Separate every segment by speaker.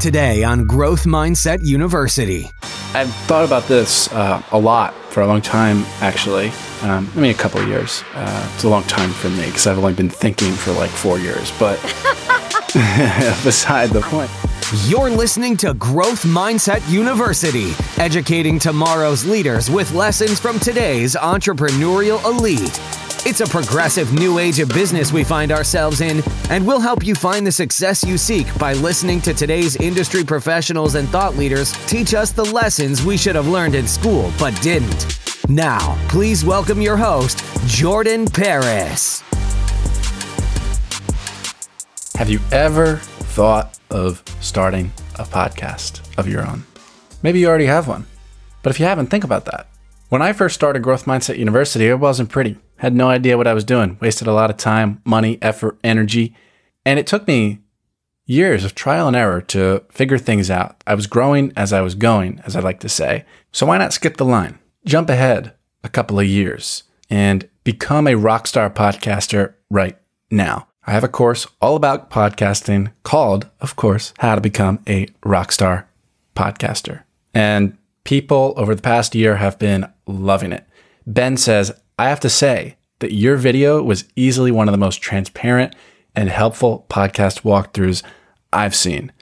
Speaker 1: Today on Growth Mindset University.
Speaker 2: I've thought about this uh, a lot for a long time, actually. Um, I mean, a couple of years. Uh, it's a long time for me because I've only been thinking for like four years, but beside the point.
Speaker 1: You're listening to Growth Mindset University, educating tomorrow's leaders with lessons from today's entrepreneurial elite. It's a progressive new age of business we find ourselves in, and we'll help you find the success you seek by listening to today's industry professionals and thought leaders teach us the lessons we should have learned in school but didn't. Now, please welcome your host, Jordan Paris.
Speaker 2: Have you ever thought of starting a podcast of your own? Maybe you already have one, but if you haven't, think about that. When I first started Growth Mindset University, it wasn't pretty. Had no idea what I was doing, wasted a lot of time, money, effort, energy. And it took me years of trial and error to figure things out. I was growing as I was going, as I like to say. So why not skip the line? Jump ahead a couple of years and become a rockstar podcaster right now. I have a course all about podcasting called, of course, How to Become a Rockstar Podcaster. And people over the past year have been loving it. Ben says, I have to say that your video was easily one of the most transparent and helpful podcast walkthroughs I've seen.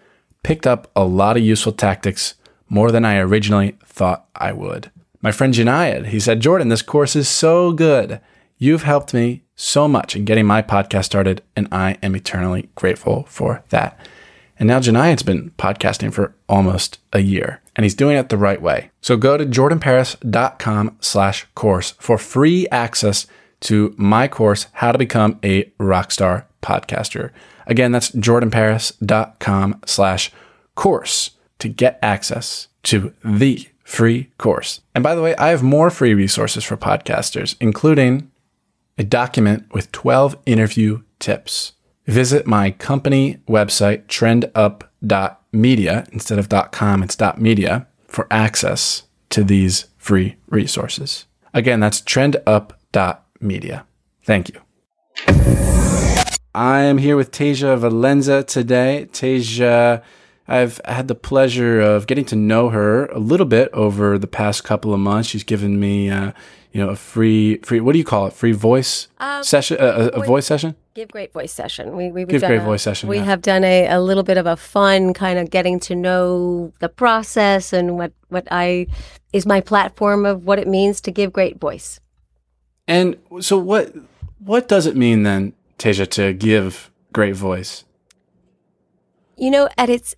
Speaker 2: Picked up a lot of useful tactics, more than I originally thought I would. My friend Janayad, he said, Jordan, this course is so good. You've helped me so much in getting my podcast started, and I am eternally grateful for that. And now Janayad's been podcasting for almost a year and he's doing it the right way. So go to jordanparis.com slash course for free access to my course, How to Become a Rockstar Podcaster. Again, that's jordanparis.com slash course to get access to the free course. And by the way, I have more free resources for podcasters, including a document with 12 interview tips. Visit my company website, trendup.media. Instead of .com, it's .media for access to these free resources. Again, that's trendup.media. Thank you. I am here with Tasia Valenza today. Tasia, I've had the pleasure of getting to know her a little bit over the past couple of months. She's given me, uh, you know, a free, free. What do you call it? Free voice um, session, uh, a, a voice session.
Speaker 3: Give Great Voice session. We, we,
Speaker 2: Give Great a, Voice session.
Speaker 3: We
Speaker 2: yeah.
Speaker 3: have done a, a little bit of a fun kind of getting to know the process and what, what I is my platform of what it means to give great voice.
Speaker 2: And so what what does it mean then, Tasia, to give great voice?
Speaker 3: You know, at its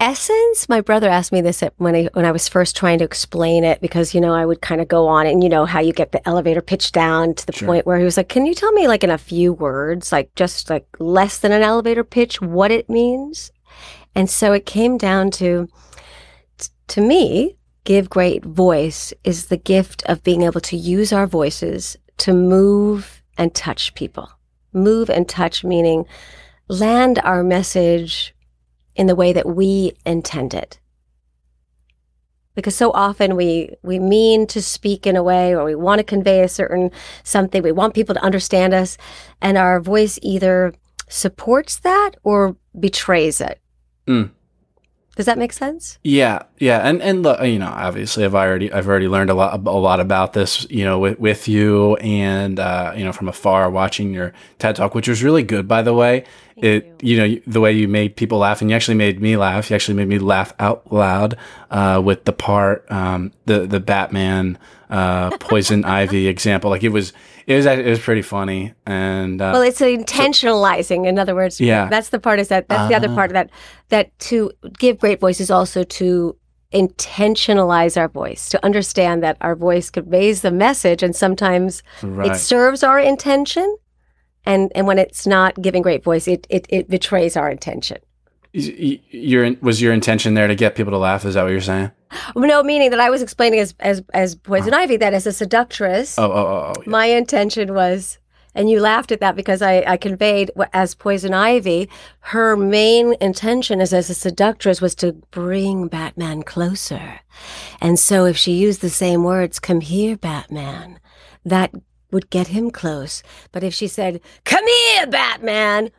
Speaker 3: essence, my brother asked me this when I when I was first trying to explain it because you know I would kind of go on and you know how you get the elevator pitch down to the sure. point where he was like, "Can you tell me like in a few words, like just like less than an elevator pitch, what it means?" And so it came down to to me, give great voice is the gift of being able to use our voices to move and touch people. Move and touch meaning land our message in the way that we intend it. Because so often we, we mean to speak in a way or we want to convey a certain something. We want people to understand us and our voice either supports that or betrays it. Mm. Does that make sense?
Speaker 2: Yeah, yeah, and and look, you know, obviously, I've already I've already learned a lot a lot about this, you know, with, with you and uh, you know from afar watching your TED talk, which was really good, by the way. Thank it you. you. know the way you made people laugh, and you actually made me laugh. You actually made me laugh out loud uh, with the part um, the the Batman uh, poison ivy example. Like it was it was it was pretty funny and uh,
Speaker 3: well it's intentionalizing so, in other words yeah that's the part is that that's the other part of that that to give great voice is also to intentionalize our voice to understand that our voice conveys the message and sometimes right. it serves our intention and and when it's not giving great voice it it, it betrays our intention
Speaker 2: your was your intention there to get people to laugh is that what you're saying
Speaker 3: no, meaning that I was explaining as as as poison ah. ivy that as a seductress.
Speaker 2: Oh, oh, oh. oh
Speaker 3: yeah. My intention was, and you laughed at that because I I conveyed as poison ivy. Her main intention as as a seductress was to bring Batman closer, and so if she used the same words, "Come here, Batman," that would get him close. But if she said, "Come here, Batman,"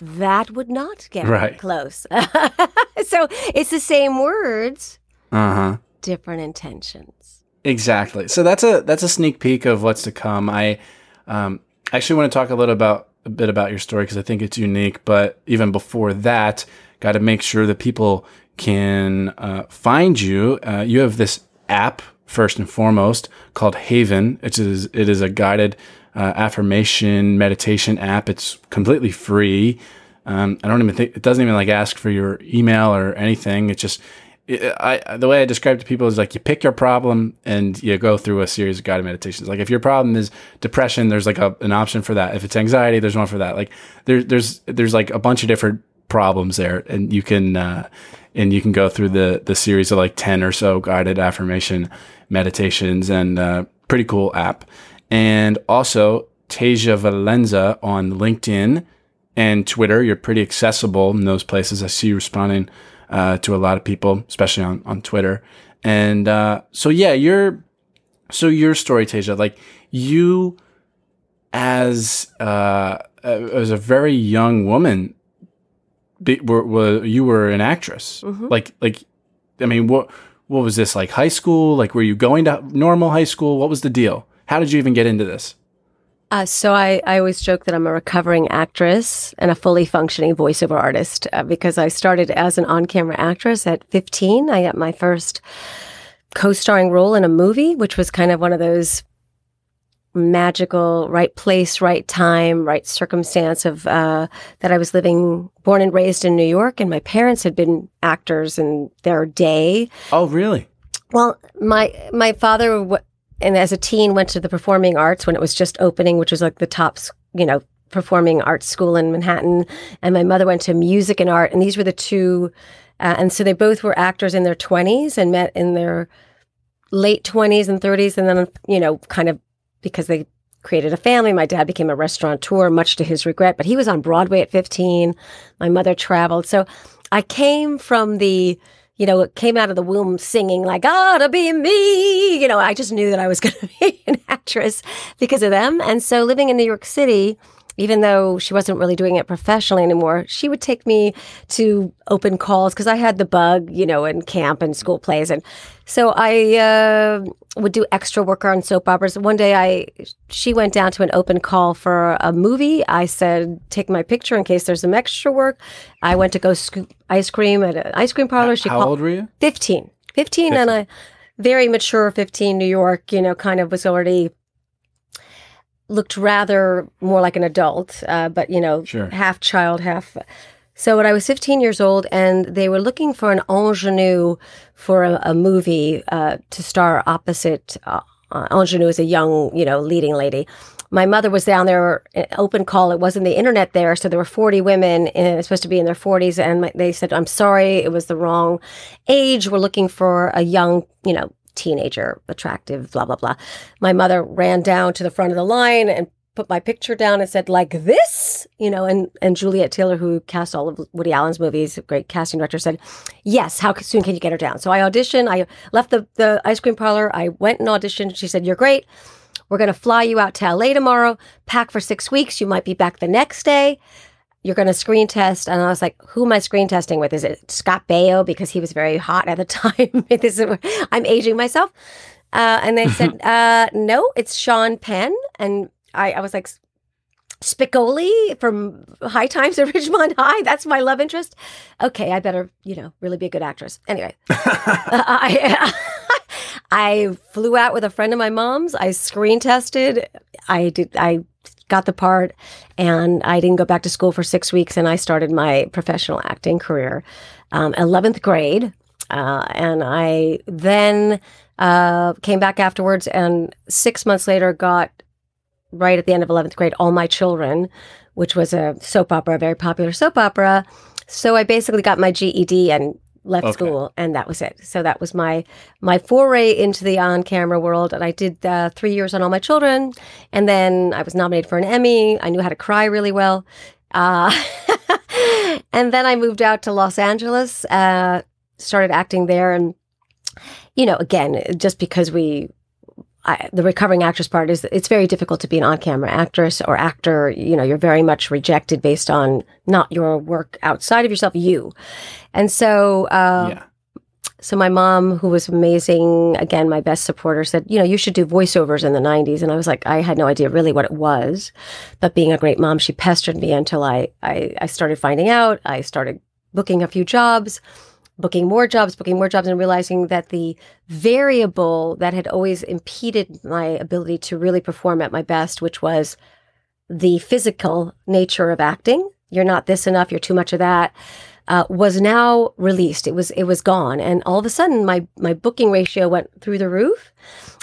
Speaker 3: that would not get
Speaker 2: Right.
Speaker 3: close. so it's the same words,
Speaker 2: Uh huh.
Speaker 3: different intentions.
Speaker 2: Exactly. So that's a that's a sneak peek of what's to come. I um, actually want to talk a little about a bit about your story because I think it's unique. But even before that, got to make sure that people can uh, find you. Uh, you have this app first and foremost called Haven. It is it is a guided uh, affirmation meditation app. It's completely free. Um, I don't even think it doesn't even like ask for your email or anything. It's just it, I the way I describe to people is like you pick your problem and you go through a series of guided meditations. Like if your problem is depression, there's like a, an option for that. If it's anxiety, there's one for that. Like there, there's there's like a bunch of different problems there, and you can uh, and you can go through the the series of like ten or so guided affirmation meditations and uh, pretty cool app. And also Tasia Valenza on LinkedIn and Twitter. You're pretty accessible in those places. I see you responding uh, to a lot of people, especially on, on Twitter. And uh, so, yeah, you're so your story, Tasia, like you as uh, as a very young woman, be, were, were you were an actress. Like like, I mean, what what was this like high school? Like, were you going to normal high school? What was the deal? How did you even get into this?
Speaker 3: Uh, so I, I always joke that I'm a recovering actress and a fully functioning voiceover artist uh, because I started as an on-camera actress at 15. I got my first co-starring role in a movie, which was kind of one of those magical right place, right time, right circumstance of uh, that I was living, born and raised in New York, and my parents had been actors in their day.
Speaker 2: Oh, really?
Speaker 3: Well, my my father w- and as a teen went to the performing arts when it was just opening, which was like the top, you know, performing arts school in Manhattan. And my mother went to music and art, and these were the two. Uh, and so they both were actors in their twenties and met in their late twenties and thirties, and then you know, kind of because they created a family. My dad became a restaurateur, much to his regret, but he was on Broadway at 15. My mother traveled. So I came from the, you know, came out of the womb singing like, ah, gotta be me. You know, I just knew that I was going to be an actress because of them. And so living in New York City, even though she wasn't really doing it professionally anymore, she would take me to open calls because I had the bug, you know, in camp and school plays. And so I uh, would do extra work on soap operas. One day I, she went down to an open call for a movie. I said, take my picture in case there's some extra work. I went to go scoop ice cream at an ice cream parlor. She
Speaker 2: How
Speaker 3: called
Speaker 2: old were you?
Speaker 3: 15. 15 and a very mature 15 New York, you know, kind of was already looked rather more like an adult, uh, but you know,
Speaker 2: Sure.
Speaker 3: half child, half. So when I was 15 years old, and they were looking for an ingenue for a, a movie uh, to star opposite. Uh, uh, ingenue is a young, you know, leading lady. My mother was down there, uh, open call. It wasn't the internet there, so there were 40 women, and supposed to be in their 40s. And my, they said, "I'm sorry, it was the wrong age. We're looking for a young, you know, teenager, attractive, blah blah blah." My mother ran down to the front of the line and put my picture down and said, "Like this," you know. And and Juliet Taylor, who cast all of Woody Allen's movies, great casting director, said, "Yes. How soon can you get her down?" So I auditioned. I left the the ice cream parlor. I went and auditioned. She said, "You're great." We're going to fly you out to LA tomorrow, pack for six weeks. You might be back the next day. You're going to screen test. And I was like, who am I screen testing with? Is it Scott Baio? Because he was very hot at the time. this is, I'm aging myself. Uh, and they said, uh, no, it's Sean Penn. And I, I was like, Spicoli from High Times at Ridgemont High. That's my love interest. Okay, I better, you know, really be a good actress. Anyway, I, I flew out with a friend of my mom's. I screen tested. I did. I got the part, and I didn't go back to school for six weeks. And I started my professional acting career, um, eleventh grade, uh, and I then uh, came back afterwards. And six months later, got right at the end of 11th grade, All My Children, which was a soap opera, a very popular soap opera. So I basically got my GED and left
Speaker 2: Okay.
Speaker 3: school, and that was it. So that was my my foray into the on camera world. And I did uh, three years on All My Children, and then I was nominated for an Emmy. I knew how to cry really well. Uh, and then I moved out to Los Angeles, uh, started acting there, and you know, again, just because we I, the recovering actress part is it's very difficult to be an on-camera actress or actor. You know, you're very much rejected based on not your work outside of yourself, you. And so, uh,
Speaker 2: yeah.
Speaker 3: so my mom, who was amazing, again, my best supporter, said, you know, you should do voiceovers in the 90s. And I was like, I had no idea really what it was. But being a great mom, she pestered me until I, I, I started finding out. I started booking a few jobs, booking more jobs, booking more jobs, and realizing that the variable that had always impeded my ability to really perform at my best, which was the physical nature of acting. You're not this enough. You're too much of that uh, was now released. It was it was gone, and all of a sudden, my my booking ratio went through the roof,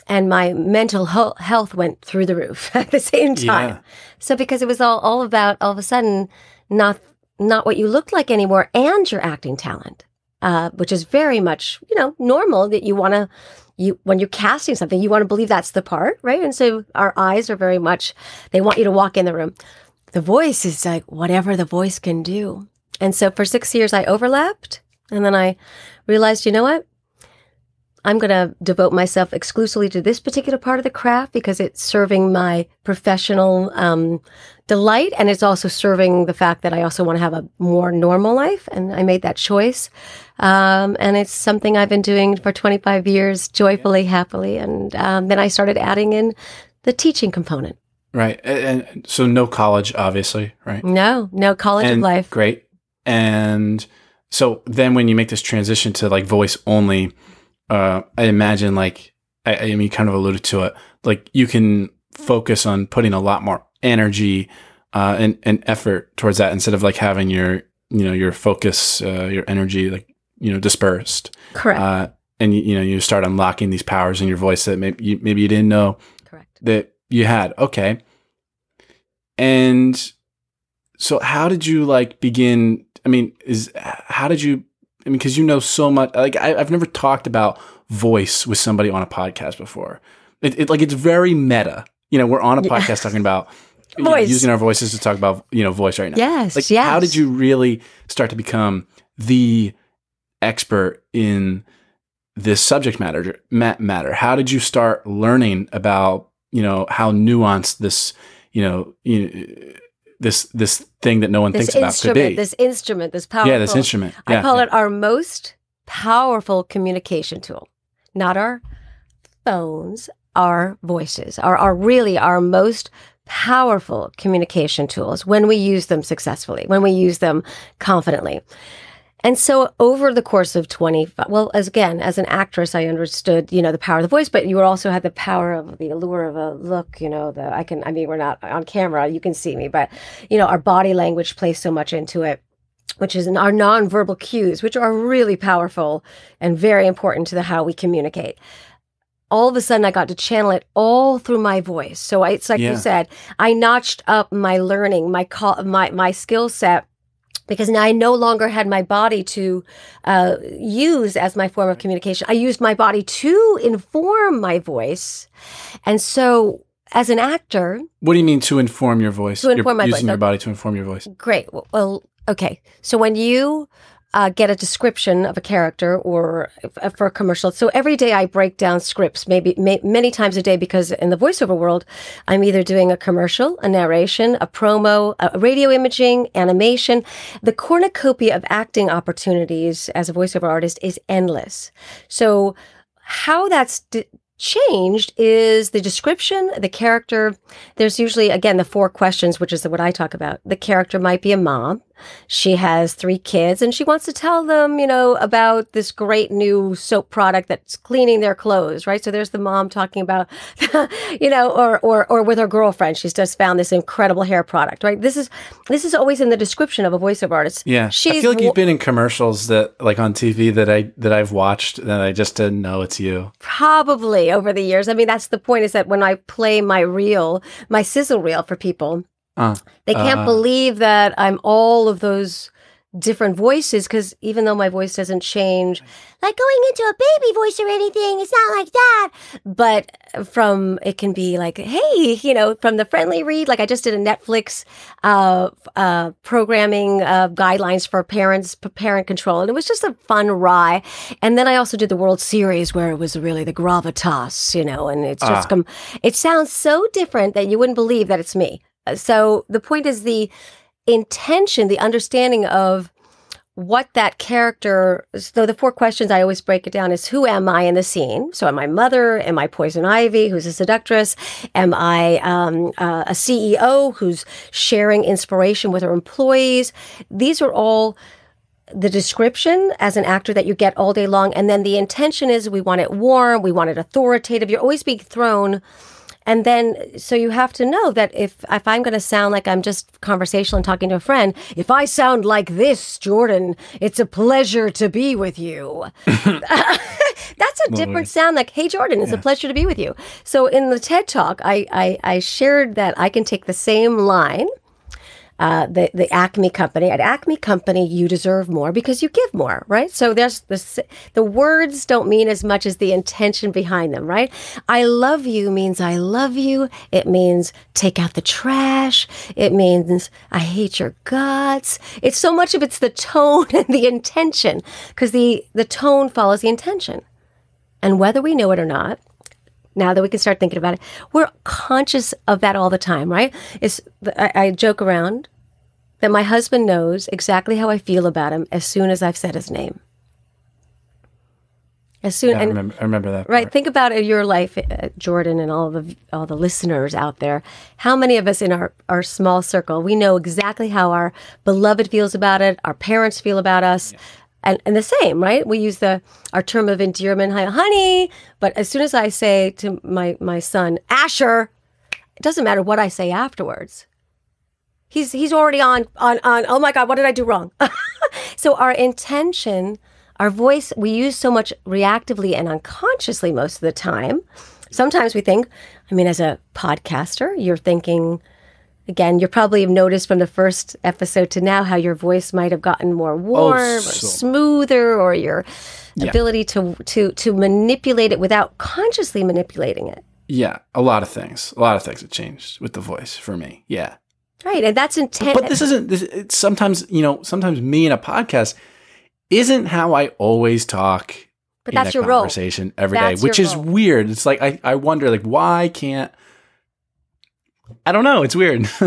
Speaker 3: and my mental ho- health went through the roof at the same time.
Speaker 2: Yeah.
Speaker 3: So because it was all all about all of a sudden not not what you looked like anymore, and your acting talent, uh, which is very much you know normal that you want to. You, when you're casting something, you want to believe that's the part, right? And so our eyes are very much, they want you to walk in the room. The voice is like whatever the voice can do. And so for six years, I overlapped. And then I realized, you know what? I'm going to devote myself exclusively to this particular part of the craft because it's serving my professional um, delight. And it's also serving the fact that I also want to have a more normal life. And I made that choice. Um, and it's something I've been doing for 25 years, joyfully, happily. And um, then I started adding in the teaching component.
Speaker 2: Right. And, so no college, obviously, right?
Speaker 3: No, no college
Speaker 2: and
Speaker 3: of life.
Speaker 2: Great. And so then when you make this transition to like voice only, uh, I imagine like I, I mean, you kind of alluded to it, like you can focus on putting a lot more energy uh, and, and effort towards that instead of like having your you know your focus uh, your energy like you know dispersed
Speaker 3: Correct.
Speaker 2: uh, and you, you know you start unlocking these powers in your voice that maybe you, maybe you didn't know
Speaker 3: Correct.
Speaker 2: that you had. Okay. And so how did you like begin? I mean, is how did you? I mean, because you know so much. Like I, I've never talked about voice with somebody on a podcast before. It, it like it's very meta. You know, we're on a podcast talking about you know, using our voices to talk about you know voice right now.
Speaker 3: Yes.
Speaker 2: Like,
Speaker 3: yes.
Speaker 2: how did you really start to become the expert in this subject matter? Matter. How did you start learning about you know how nuanced this you know you, this this thing that no one
Speaker 3: this
Speaker 2: thinks about could be?
Speaker 3: this instrument, this powerful.
Speaker 2: yeah, this instrument.
Speaker 3: I call
Speaker 2: yeah.
Speaker 3: it our most powerful communication tool, not our phones, our voices, are are really our most powerful communication tools when we use them successfully, when we use them confidently. And so over the course of 25, well, as again, as an actress, I understood, you know, the power of the voice, but you also had the power of the allure of a look, you know, the, I can, I mean, we're not on camera, you can see me, but, you know, our body language plays so much into it which is our nonverbal cues, which are really powerful and very important to the how we communicate. All of a sudden, I got to channel it all through my voice. So I, it's like
Speaker 2: Yeah.
Speaker 3: you said, I notched up my learning, my call, my my skill set. Because now I no longer had my body to uh, use as my form of communication. I used my body to inform my voice. And so, as an actor,
Speaker 2: What do you mean to inform your voice?
Speaker 3: To inform
Speaker 2: You're
Speaker 3: my
Speaker 2: using
Speaker 3: voice,
Speaker 2: your body to inform your voice.
Speaker 3: Great. Well, okay. So when you uh, get a description of a character or f- for a commercial, so every day I break down scripts, maybe ma- many times a day, because in the voiceover world, I'm either doing a commercial, a narration, a promo, a radio imaging, animation. The cornucopia of acting opportunities as a voiceover artist is endless. So how that's d- changed is the description, the character. There's usually, again, the four questions, which is what I talk about. The character might be a mom. She has three kids and she wants to tell them, you know, about this great new soap product that's cleaning their clothes, right? So there's the mom talking about, you know, or, or, or with her girlfriend, she's just found this incredible hair product, right? This is, this is always in the description of a voiceover artist.
Speaker 2: Yeah, I feel like you've been in commercials that, like on TV, that I that I've watched that I just didn't know it's you.
Speaker 3: Probably over the years. I mean, that's the point is that when I play my reel, my sizzle reel for people,
Speaker 2: Uh,
Speaker 3: they can't
Speaker 2: Uh.
Speaker 3: believe that I'm all of those different voices because even though my voice doesn't change, like going into a baby voice or anything, it's not like that. But from it can be like, hey, you know, from the friendly read, like I just did a Netflix uh, uh, programming uh, guidelines for parents, parent control, and it was just a fun ride. And then I also did the World Series where it was really the gravitas, you know, and it's just
Speaker 2: Ah.
Speaker 3: come. It sounds so different that you wouldn't believe that it's me. So the point is the intention, the understanding of what that character so the four questions i always break it down is who am i in the scene? So am i mother? Am i poison ivy? Who's a seductress? Am i um, uh, a ceo who's sharing inspiration with her employees? These are all the description as an actor that you get all day long. And then the intention is we want it warm we want it authoritative. You're always being thrown and then, so you have to know that if if I'm going to sound like I'm just conversational and talking to a friend, if I sound like this, Jordan, it's a pleasure to be with you. That's a different sound. Like, hey, Jordan, it's a pleasure to be with you. So in the TED Talk, I I, I shared that I can take the same line. Uh, the the Acme company at Acme company, you deserve more because you give more, right? So there's the the words don't mean as much as the intention behind them, right? I love you means I love you. It means take out the trash. It means I hate your guts. It's so much of it's the tone and the intention because the the tone follows the intention, and whether we know it or not, now that we can start thinking about it, we're conscious of that all the time, right? It's I, I joke around that my husband knows exactly how I feel about him as soon as I've said his name. As soon
Speaker 2: Yeah, I remember, I remember that.
Speaker 3: right,
Speaker 2: part.
Speaker 3: think about it, your life, uh, Jordan, and all the all the listeners out there. How many of us in our our small circle we know exactly how our beloved feels about it, our parents feel about us. And, and the same, right? We use the our term of endearment, "Hi, honey. But as soon as I say to my my son, Asher, it doesn't matter what I say afterwards. He's he's already on on on. Oh my God, what did I do wrong? so our intention, our voice, we use so much reactively and unconsciously most of the time. Sometimes we think. I mean, as a podcaster, you're thinking. Again, you probably have noticed from the first episode to now how your voice might have gotten more oh, warm or
Speaker 2: so-
Speaker 3: smoother, or your ability to to to manipulate it without consciously manipulating it.
Speaker 2: Yeah, a lot of things. A lot of things have changed with the voice for me. Yeah.
Speaker 3: Right, and that's intent.
Speaker 2: But this isn't this it's sometimes, you know, sometimes me in a podcast isn't how I always talk
Speaker 3: but
Speaker 2: in
Speaker 3: that's
Speaker 2: a
Speaker 3: your role.
Speaker 2: conversation every day,
Speaker 3: That's
Speaker 2: which is
Speaker 3: role.
Speaker 2: weird. It's like I, I wonder like why can't I don't know, it's weird.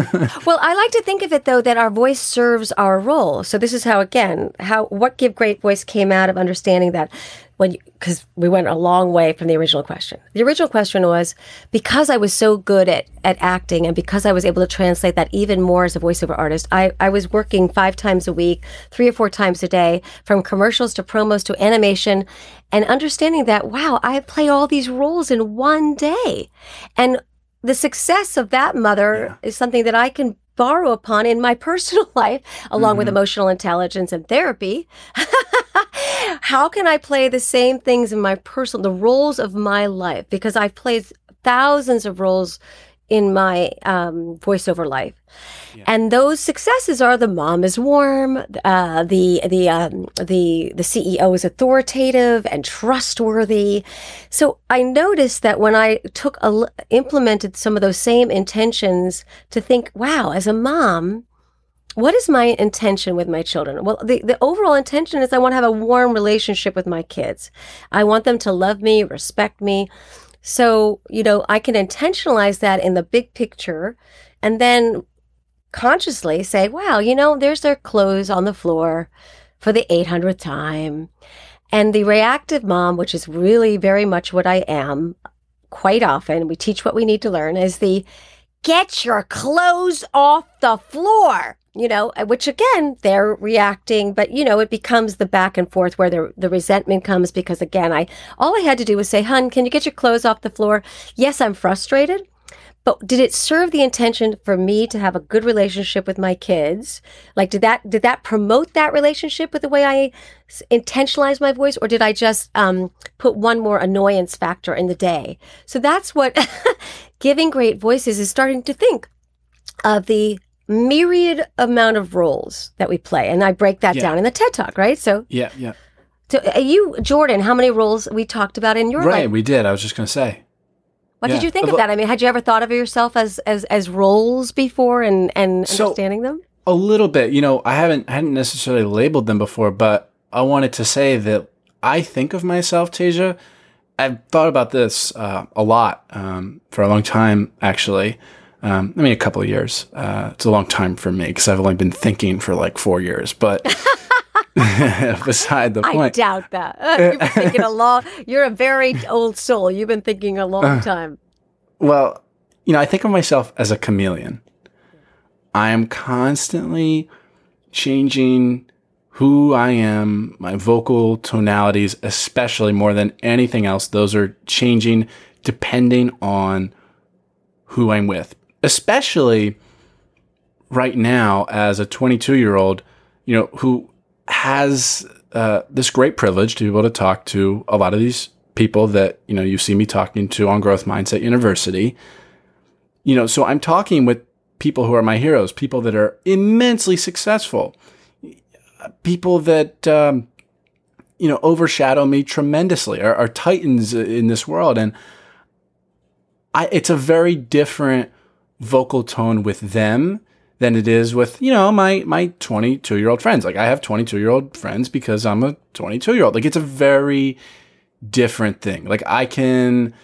Speaker 3: Well, I like to think of it though that our voice serves our role. So this is how again, how what give great voice came out of understanding that when because we went a long way from the original question. The original question was because I was so good at at acting and because I was able to translate that even more as a voiceover artist, I I was working 5 times a week, 3 or 4 times a day from commercials to promos to animation and understanding that wow, I play all these roles in one day. And the success of that mother is something that I can borrow upon in my personal life, along with emotional intelligence and therapy. How can I play the same things in my personal, the roles of my life? Because I've played thousands of roles in my um, voiceover life. And those successes are the mom is warm, uh, the the um, the the CEO is authoritative and trustworthy. So I noticed that when I took a, implemented some of those same intentions to think, wow, as a mom, what is my intention with my children? Well, the, the overall intention is I want to have a warm relationship with my kids. I want them to love me, respect me. So, you know, I can intentionalize that in the big picture and then consciously say, wow, you know, there's their clothes on the floor for the 800th time. And the reactive mom, which is really very much what I am quite often, we teach what we need to learn, is the get your clothes off the floor. You know, uh, which again, they're reacting, but you know, it becomes the back and forth where the, the resentment comes because again, I, all I had to do was say, hun, can you get your clothes off the floor? Yes, I'm frustrated. But did it serve the intention for me to have a good relationship with my kids? Like, did that did that promote that relationship with the way i intentionalized my voice, or did I just um, put one more annoyance factor in the day? So that's what giving great voices is starting to think of the myriad amount of roles that we play, and I break that
Speaker 2: Yeah.
Speaker 3: down in the TED Talk, right? So,
Speaker 2: Yeah, yeah.
Speaker 3: so uh, you, Jordan, how many roles we talked about in your
Speaker 2: Right,
Speaker 3: life?
Speaker 2: we did. I was just going to say.
Speaker 3: What
Speaker 2: yeah.
Speaker 3: did you think of that? I mean, had you ever thought of yourself as as as roles before and and
Speaker 2: So-
Speaker 3: understanding them?
Speaker 2: A little bit. You know, I haven't hadn't necessarily labeled them before, but I wanted to say that I think of myself, Tasia. I've thought about this uh, a lot um, for a long time, actually. Um, I mean, a couple of years. Uh, it's a long time for me because I've only been thinking for like four years. But beside the
Speaker 3: I
Speaker 2: point,
Speaker 3: doubt that. You've been thinking a long. You're a very old soul. You've been thinking a
Speaker 2: Uh.
Speaker 3: long time.
Speaker 2: Well, you know, I think of myself as a chameleon. I am constantly changing who I am, my vocal tonalities, especially more than anything else. Those are changing depending on who I'm with, especially right now as a 22 year old, you know, who has uh, this great privilege to be able to talk to a lot of these people that, you know, you see me talking to on Growth Mindset University. You know, so I'm talking with people who are my heroes, people that are immensely successful, people that, um, you know, overshadow me tremendously, are, are titans in this world. And I, it's a very different vocal tone with them than it is with you know my my 22 year old friends. Like i have 22 year old friends because i'm a 22 year old like it's a very different thing. Like i can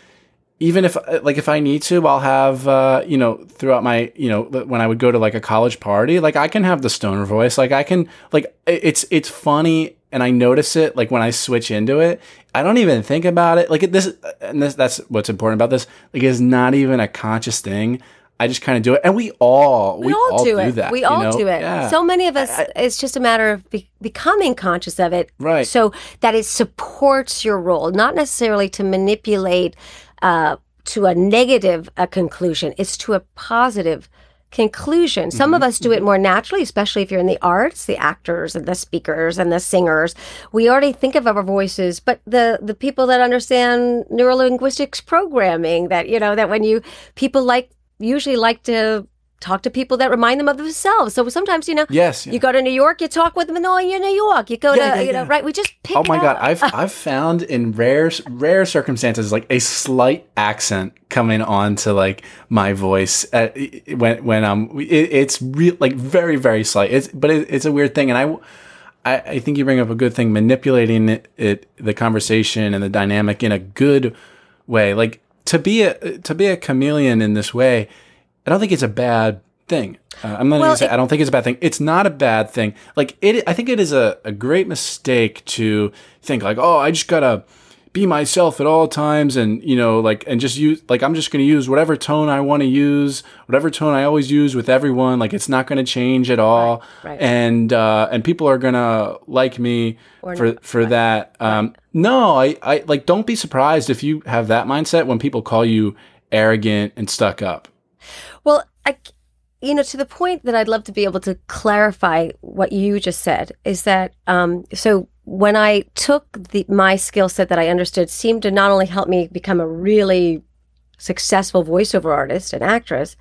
Speaker 2: even if like if i need to i'll have uh you know throughout my you know when i would go to like a college party like i can have the stoner voice. Like i can like it's it's funny and i notice it like when i switch into it. I don't even think about it. Like this and this that's what's important about this. Like it's not even a conscious thing i just kind of do it and we all
Speaker 3: We, all, do, it.
Speaker 2: that
Speaker 3: we all
Speaker 2: know?
Speaker 3: do it.
Speaker 2: Yeah.
Speaker 3: So many of us. it's just a matter of be- becoming conscious of it,
Speaker 2: Right.
Speaker 3: So that it supports your role, not necessarily to manipulate uh, to a negative uh, conclusion. It's to a positive conclusion. Some
Speaker 2: Mm-hmm.
Speaker 3: of us do it more naturally, especially if you're in the arts, the actors and the speakers and the singers. We already think of our voices, but the the people that understand neurolinguistics programming, that you know, that when you people like usually like to talk to people that remind them of themselves. So sometimes, you know,
Speaker 2: yes yeah.
Speaker 3: you go to New York, you talk with them, and oh, you're in New York. You go
Speaker 2: Yeah,
Speaker 3: to,
Speaker 2: yeah,
Speaker 3: you know, right? We just pick.
Speaker 2: Oh my god. I've I've found in rare rare circumstances like a slight accent coming on to like my voice at, when when um it, it's real like very very slight. It's but it, it's a weird thing, and I. I, I think you bring up a good thing, manipulating it, it, the conversation and the dynamic in a good way. Like to be a to be a chameleon in this way, I don't think it's a bad thing. Uh, I'm not
Speaker 3: Well,
Speaker 2: gonna say
Speaker 3: it-
Speaker 2: I don't think it's a bad thing. It's not a bad thing. Like it, I think it is a, a great mistake to think like, oh, I just gotta be myself at all times, and you know, like, and just use like I'm just gonna use whatever tone I want to use, whatever tone I always use with everyone. Like it's not gonna change at all,
Speaker 3: Right, right.
Speaker 2: and uh, and people are gonna like me
Speaker 3: Or
Speaker 2: for
Speaker 3: not.
Speaker 2: for that. Um, No, I, I like don't be surprised if you have that mindset when people call you arrogant and stuck up.
Speaker 3: Well, I, you know, to the point that I'd love to be able to clarify what you just said is that, um, so when I took the my skill set that I understood seemed to not only help me become a really successful voiceover artist and actress,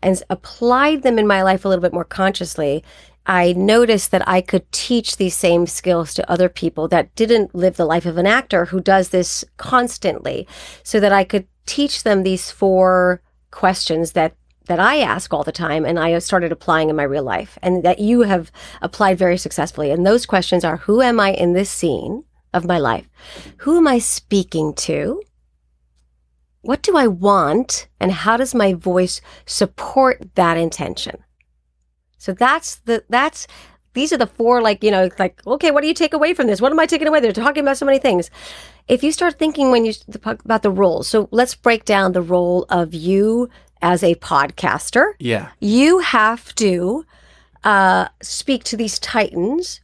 Speaker 3: and applied them in my life a little bit more consciously. I noticed that I could teach these same skills to other people that didn't live the life of an actor who does this constantly, so that I could teach them these four questions that that I ask all the time and I have started applying in my real life and that you have applied very successfully. And those questions are who am I in this scene of my life? Who am I speaking to? What do I want? And how does my voice support that intention? So that's the that's these are the four like you know like okay what do you take away from this what am i taking away they're talking about so many things if you start thinking when you talk about the role, so let's break down the role of you as a podcaster
Speaker 2: Yeah.
Speaker 3: you have to uh, speak to these titans.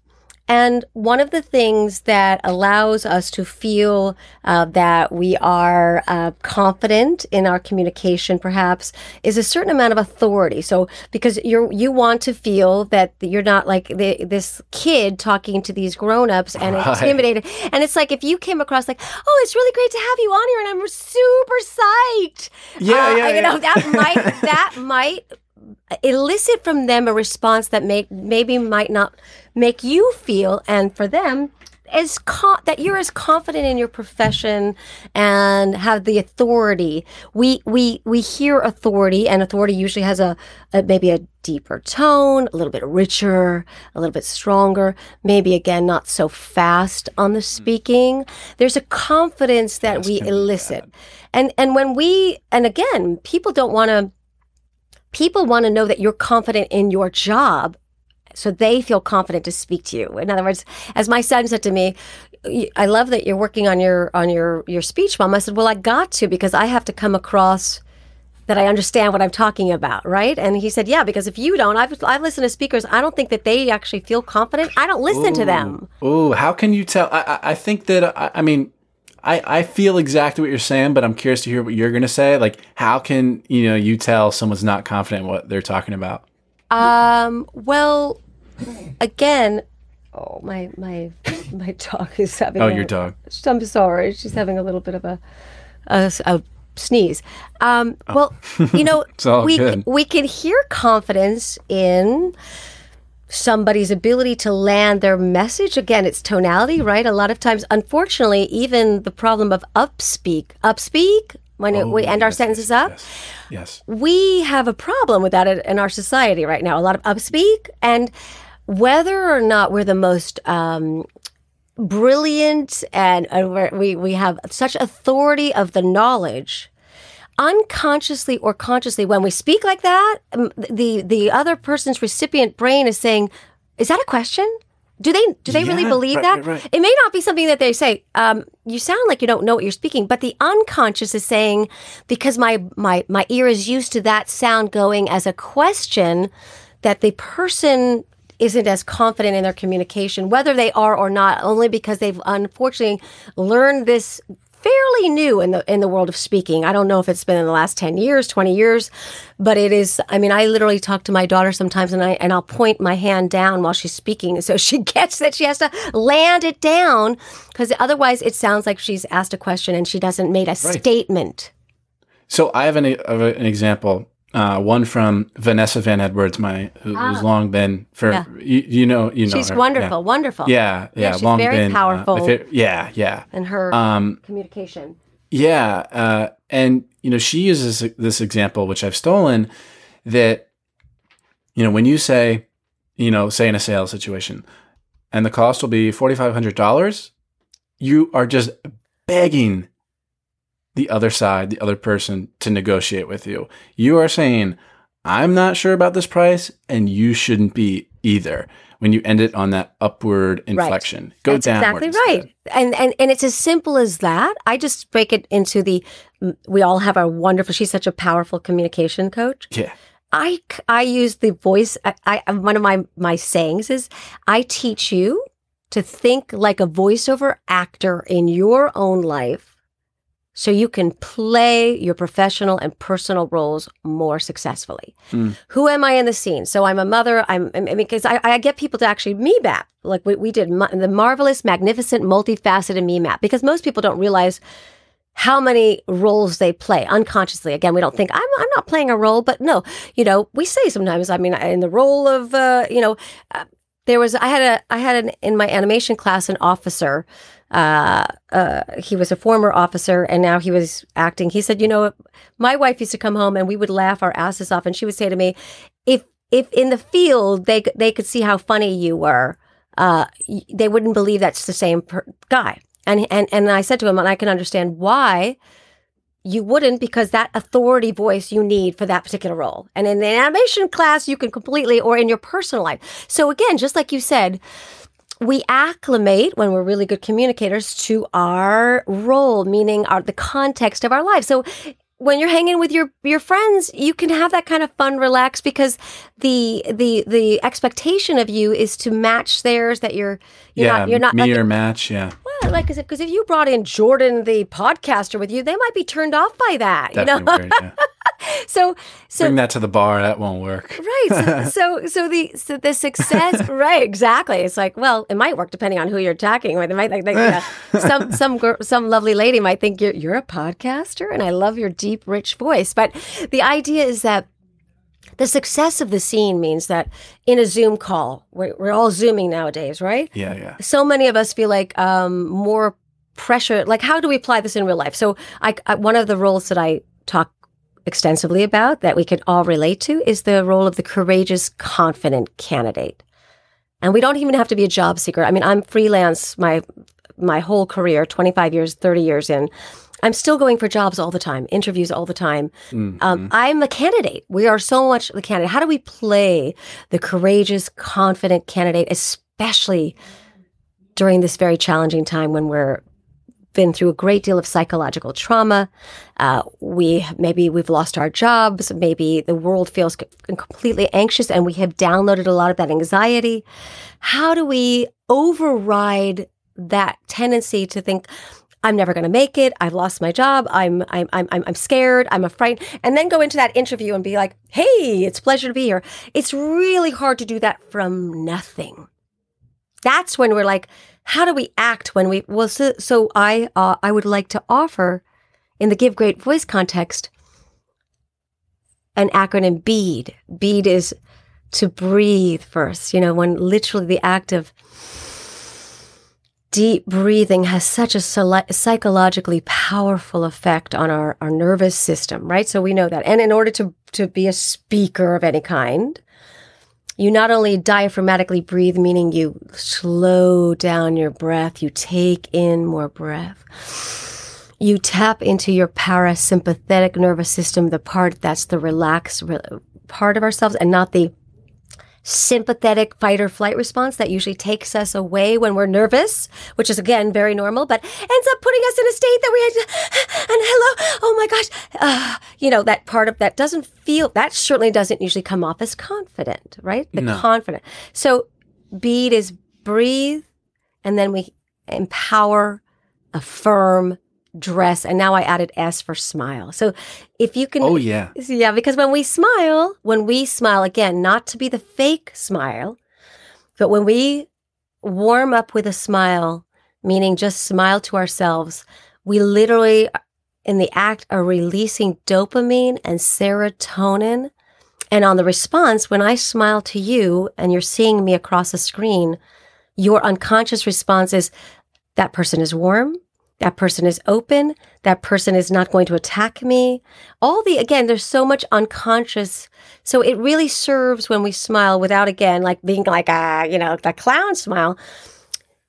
Speaker 3: And one of the things that allows us to feel uh, that we are uh, confident in our communication, perhaps, is a certain amount of authority. So, because you're you want to feel that you're not like the, this kid talking to these grown-ups and
Speaker 2: Right.
Speaker 3: intimidated. And it's like if you came across like, oh, it's really great to have you on here, and I'm super psyched.
Speaker 2: Yeah,
Speaker 3: Uh,
Speaker 2: yeah,
Speaker 3: You
Speaker 2: yeah.
Speaker 3: know that might that might elicit from them a response that may maybe might not make you feel, and for them, as co- that you're as confident in your profession and have the authority. We we we hear authority, and authority usually has a, a maybe a deeper tone, a little bit richer, a little bit stronger. Maybe again not so fast on the speaking. There's a confidence that
Speaker 2: Fast
Speaker 3: we elicit, and and when we and again, people don't want to. People want to know that you're confident in your job so they feel confident to speak to you. In other words, as my son said to me, I love that you're working on your on your your speech, mom. I said, well, I got to because I have to come across that I understand what I'm talking about, right? And he said, yeah, because if you don't, I've I've listened to speakers. I don't think that they actually feel confident. I don't listen to them.
Speaker 2: Ooh, how can you tell? I, I, I think that I, I mean, I, I feel exactly what you're saying, but I'm curious to hear what you're going to say. Like, how can you know you tell someone's not confident in what they're talking about?
Speaker 3: Um, well, again, oh my my my dog is having.
Speaker 2: Oh,
Speaker 3: a-
Speaker 2: your dog.
Speaker 3: I'm sorry, she's having a little bit of a a, a sneeze. Um, well, you know, we
Speaker 2: good.
Speaker 3: we can hear confidence in somebody's ability to land their message. Again, it's tonality, right? A lot of times, unfortunately, even the problem of upspeak, upspeak when it, we
Speaker 2: Oh,
Speaker 3: end our sentences
Speaker 2: yes,
Speaker 3: up
Speaker 2: Yes. yes.
Speaker 3: we have a problem with that in our society right now. A lot of upspeak, and whether or not we're the most um, brilliant and we we have such authority of the knowledge, unconsciously or consciously, when we speak like that, um, the the other person's recipient brain is saying, "Is that a question?" Do they do they really believe
Speaker 2: right,
Speaker 3: that?
Speaker 2: right, right.
Speaker 3: It may not be something that they say. Um, you sound like you don't know what you're speaking, but the unconscious is saying because my my my ear is used to that sound going as a question that the person isn't as confident in their communication, whether they are or not, only because they've unfortunately learned this fairly new in the in the world of speaking. I don't know if it's been in the last 10 years, 20 years, but it is I mean, I literally talk to my daughter sometimes and I and I'll point my hand down while she's speaking so she gets that she has to land it down because otherwise it sounds like she's asked a question and she doesn't made a statement.
Speaker 2: So I have an, an example. Uh, one from Vanessa Van Edwards, my who, who's long been for
Speaker 3: Ah. Yeah.
Speaker 2: you, you know you know
Speaker 3: She's
Speaker 2: her.
Speaker 3: wonderful, wonderful.
Speaker 2: Yeah, yeah, yeah
Speaker 3: she's
Speaker 2: long
Speaker 3: very
Speaker 2: been uh,
Speaker 3: powerful.
Speaker 2: fa- yeah, yeah.
Speaker 3: And her
Speaker 2: Um,
Speaker 3: communication.
Speaker 2: Yeah, uh, and you know she uses this example, which I've stolen. That you know when you say, you know, say in a sales situation, and the cost will be forty five hundred dollars, you are just begging the other side, the other person, to negotiate with you. You are saying, "I'm not sure about this price, and you shouldn't be either." When you end it on that upward inflection, go
Speaker 3: That's exactly
Speaker 2: instead.
Speaker 3: right. And, and and it's as simple as that. I just break it into the. Mm, we all have our wonderful. She's such a powerful communication coach.
Speaker 2: Yeah.
Speaker 3: I I use the voice. I, I one of my my sayings is I teach you to think like a voiceover actor in your own life, so you can play your professional and personal roles more successfully.
Speaker 2: Mm.
Speaker 3: Who am I in the scene? So I'm a mother. I'm I mean because I, I get people to actually me map like we, we did ma- the marvelous, magnificent, multifaceted me map because most people don't realize how many roles they play unconsciously. Again, we don't think I'm, I'm not playing a role, but no, you know, we say sometimes. I mean, in the role of, uh, you know, uh, there was I had a I had an in my animation class an officer. Uh, uh, he was a former officer, and now he was acting. He said, you know, my wife used to come home, and we would laugh our asses off, and she would say to me, if if in the field they they could see how funny you were, uh, they wouldn't believe that's the same per- guy. And and and I said to him, and I can understand why you wouldn't, because that authority voice you need for that particular role. And in the animation class, you can completely, or in your personal life. So again, just like you said, we acclimate when we're really good communicators to our role, meaning our the context of our life. So when you're hanging with your your friends, you can have that kind of fun, relax because the the the expectation of you is to match theirs. That you're you're
Speaker 2: yeah,
Speaker 3: not you're not like,
Speaker 2: match. Yeah,
Speaker 3: well, like because if you brought in Jordan the podcaster with you, they might be turned off by that. You know,
Speaker 2: weird, yeah.
Speaker 3: so so
Speaker 2: Bring that to the bar. That won't work.
Speaker 3: right so, so so the so the success right exactly it's like well it might work depending on who you're talking with it might like, like uh, some some some lovely lady might think you're you're a podcaster and i love your deep rich voice but the idea is that The success of the scene means that in a Zoom call, we're, we're all Zooming nowadays, right?
Speaker 2: Yeah, yeah.
Speaker 3: So many of us feel like um, more pressure. Like, how do we apply this in real life? So, I, I, one of the roles that I talk extensively about that we can all relate to is the role of the courageous, confident candidate. And we don't even have to be a job seeker. I mean, I'm freelance my my whole career, 25 years, 30 years in. I'm still going for jobs all the time, interviews all the time.
Speaker 2: Mm-hmm.
Speaker 3: Um, I'm a candidate. We are so much the candidate. How do we play the courageous, confident candidate, especially during this very challenging time when we're been through a great deal of psychological trauma. Uh, we maybe we've lost our jobs. Maybe the world feels completely anxious, and we have downloaded a lot of that anxiety. How do we override that tendency to think? I'm never going to make it. I've lost my job. I'm, I'm, I'm, I'm scared. I'm afraid. And then go into that interview and be like, Hey, it's pleasure to be here. It's really hard to do that from nothing. That's when we're like, how do we act when we well so, so i uh, i would like to offer in the give great voice context an acronym bead. Bead is to breathe first. You know when literally the act of deep breathing has such a psychologically powerful effect on our, our nervous system right? So we know that. And in order to to be a speaker of any kind you not only diaphragmatically breathe, meaning you slow down your breath, you take in more breath. You tap into your parasympathetic nervous system, the part that's the relaxed part of ourselves, and not the sympathetic fight or flight response that usually takes us away when we're nervous, which is again very normal, but ends up putting us in a state that we had, and hello, oh my gosh, uh, you know, that part of that doesn't feel, that certainly doesn't usually come off as confident, right? The no. confident. So bead is breathe, and then we empower, affirm, dress and now I added S for smile. So if you can
Speaker 2: Oh yeah.
Speaker 3: Yeah, because when we smile, when we smile again, not to be the fake smile, but when we warm up with a smile, meaning just smile to ourselves, we literally in the act are releasing dopamine and serotonin. And on the response, when I smile to you and you're seeing me across a screen, your unconscious response is that person is warm, that person is open. That person is not going to attack me. All the, again, there's so much unconscious. So it really serves when we smile without, again, like being like a, you know, the clown smile,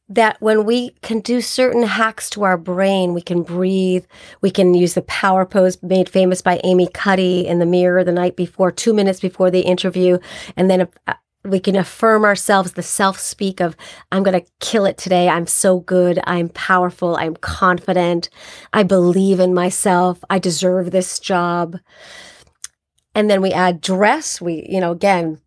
Speaker 3: that when we can do certain hacks to our brain, we can breathe, we can use the power pose made famous by Amy Cuddy in the mirror the night before, two minutes before the interview, and then a, we can affirm ourselves the self speak of i'm going to kill it today. I'm so good. I'm powerful. I'm confident. I believe in myself. I deserve this job. And then we add dress. We you know again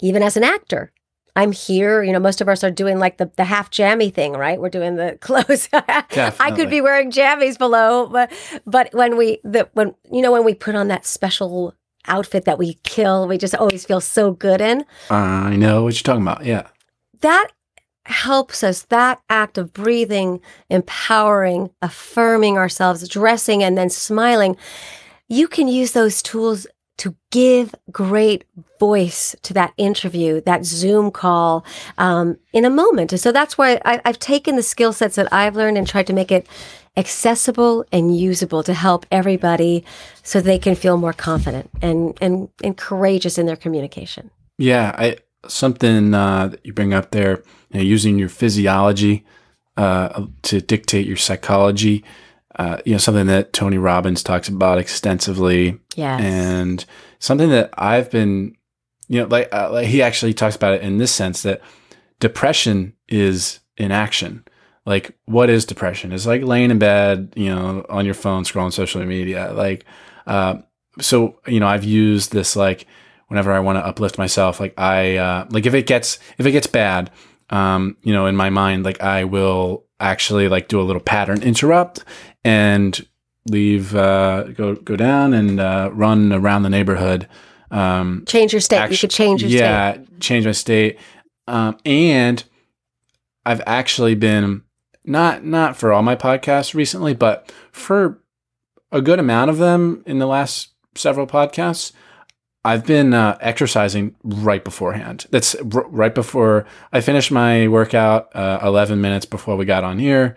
Speaker 3: even as an actor i'm here. You know most of us are doing like the, the half jammy thing right? We're doing the clothes. I could be wearing jammies below but but when we the when you know when we put on that special outfit that we kill, we just always feel so good in.
Speaker 2: I know what you're talking about. Yeah.
Speaker 3: That helps us, that act of breathing, empowering, affirming ourselves, dressing, and then smiling. You can use those tools to give great voice to that interview, that Zoom call um, in a moment. And so that's why I, I've taken the skill sets that I've learned and tried to make it accessible and usable to help everybody so they can feel more confident and, and, and courageous in their communication.
Speaker 2: Yeah, I, something uh, that you bring up there, you know, using your physiology uh, to dictate your psychology. Uh, you know, something that Tony Robbins talks about extensively.
Speaker 3: Yes.
Speaker 2: And something that I've been, you know, like, uh, like he actually talks about it in this sense that depression is inaction like what is depression it's like laying in bed you know on your phone scrolling social media like uh, so you know i've used this like whenever i want to uplift myself like i uh, like if it gets if it gets bad um, you know in my mind like i will actually like do a little pattern interrupt and leave uh, go go down and uh, run around the neighborhood um,
Speaker 3: change your state you could change your
Speaker 2: yeah, state yeah change my state um, and I've actually been not not for all my podcasts recently, but for a good amount of them in the last several podcasts, I've been uh, exercising right beforehand. That's r- right before I finished my workout, uh, 11 minutes before we got on here.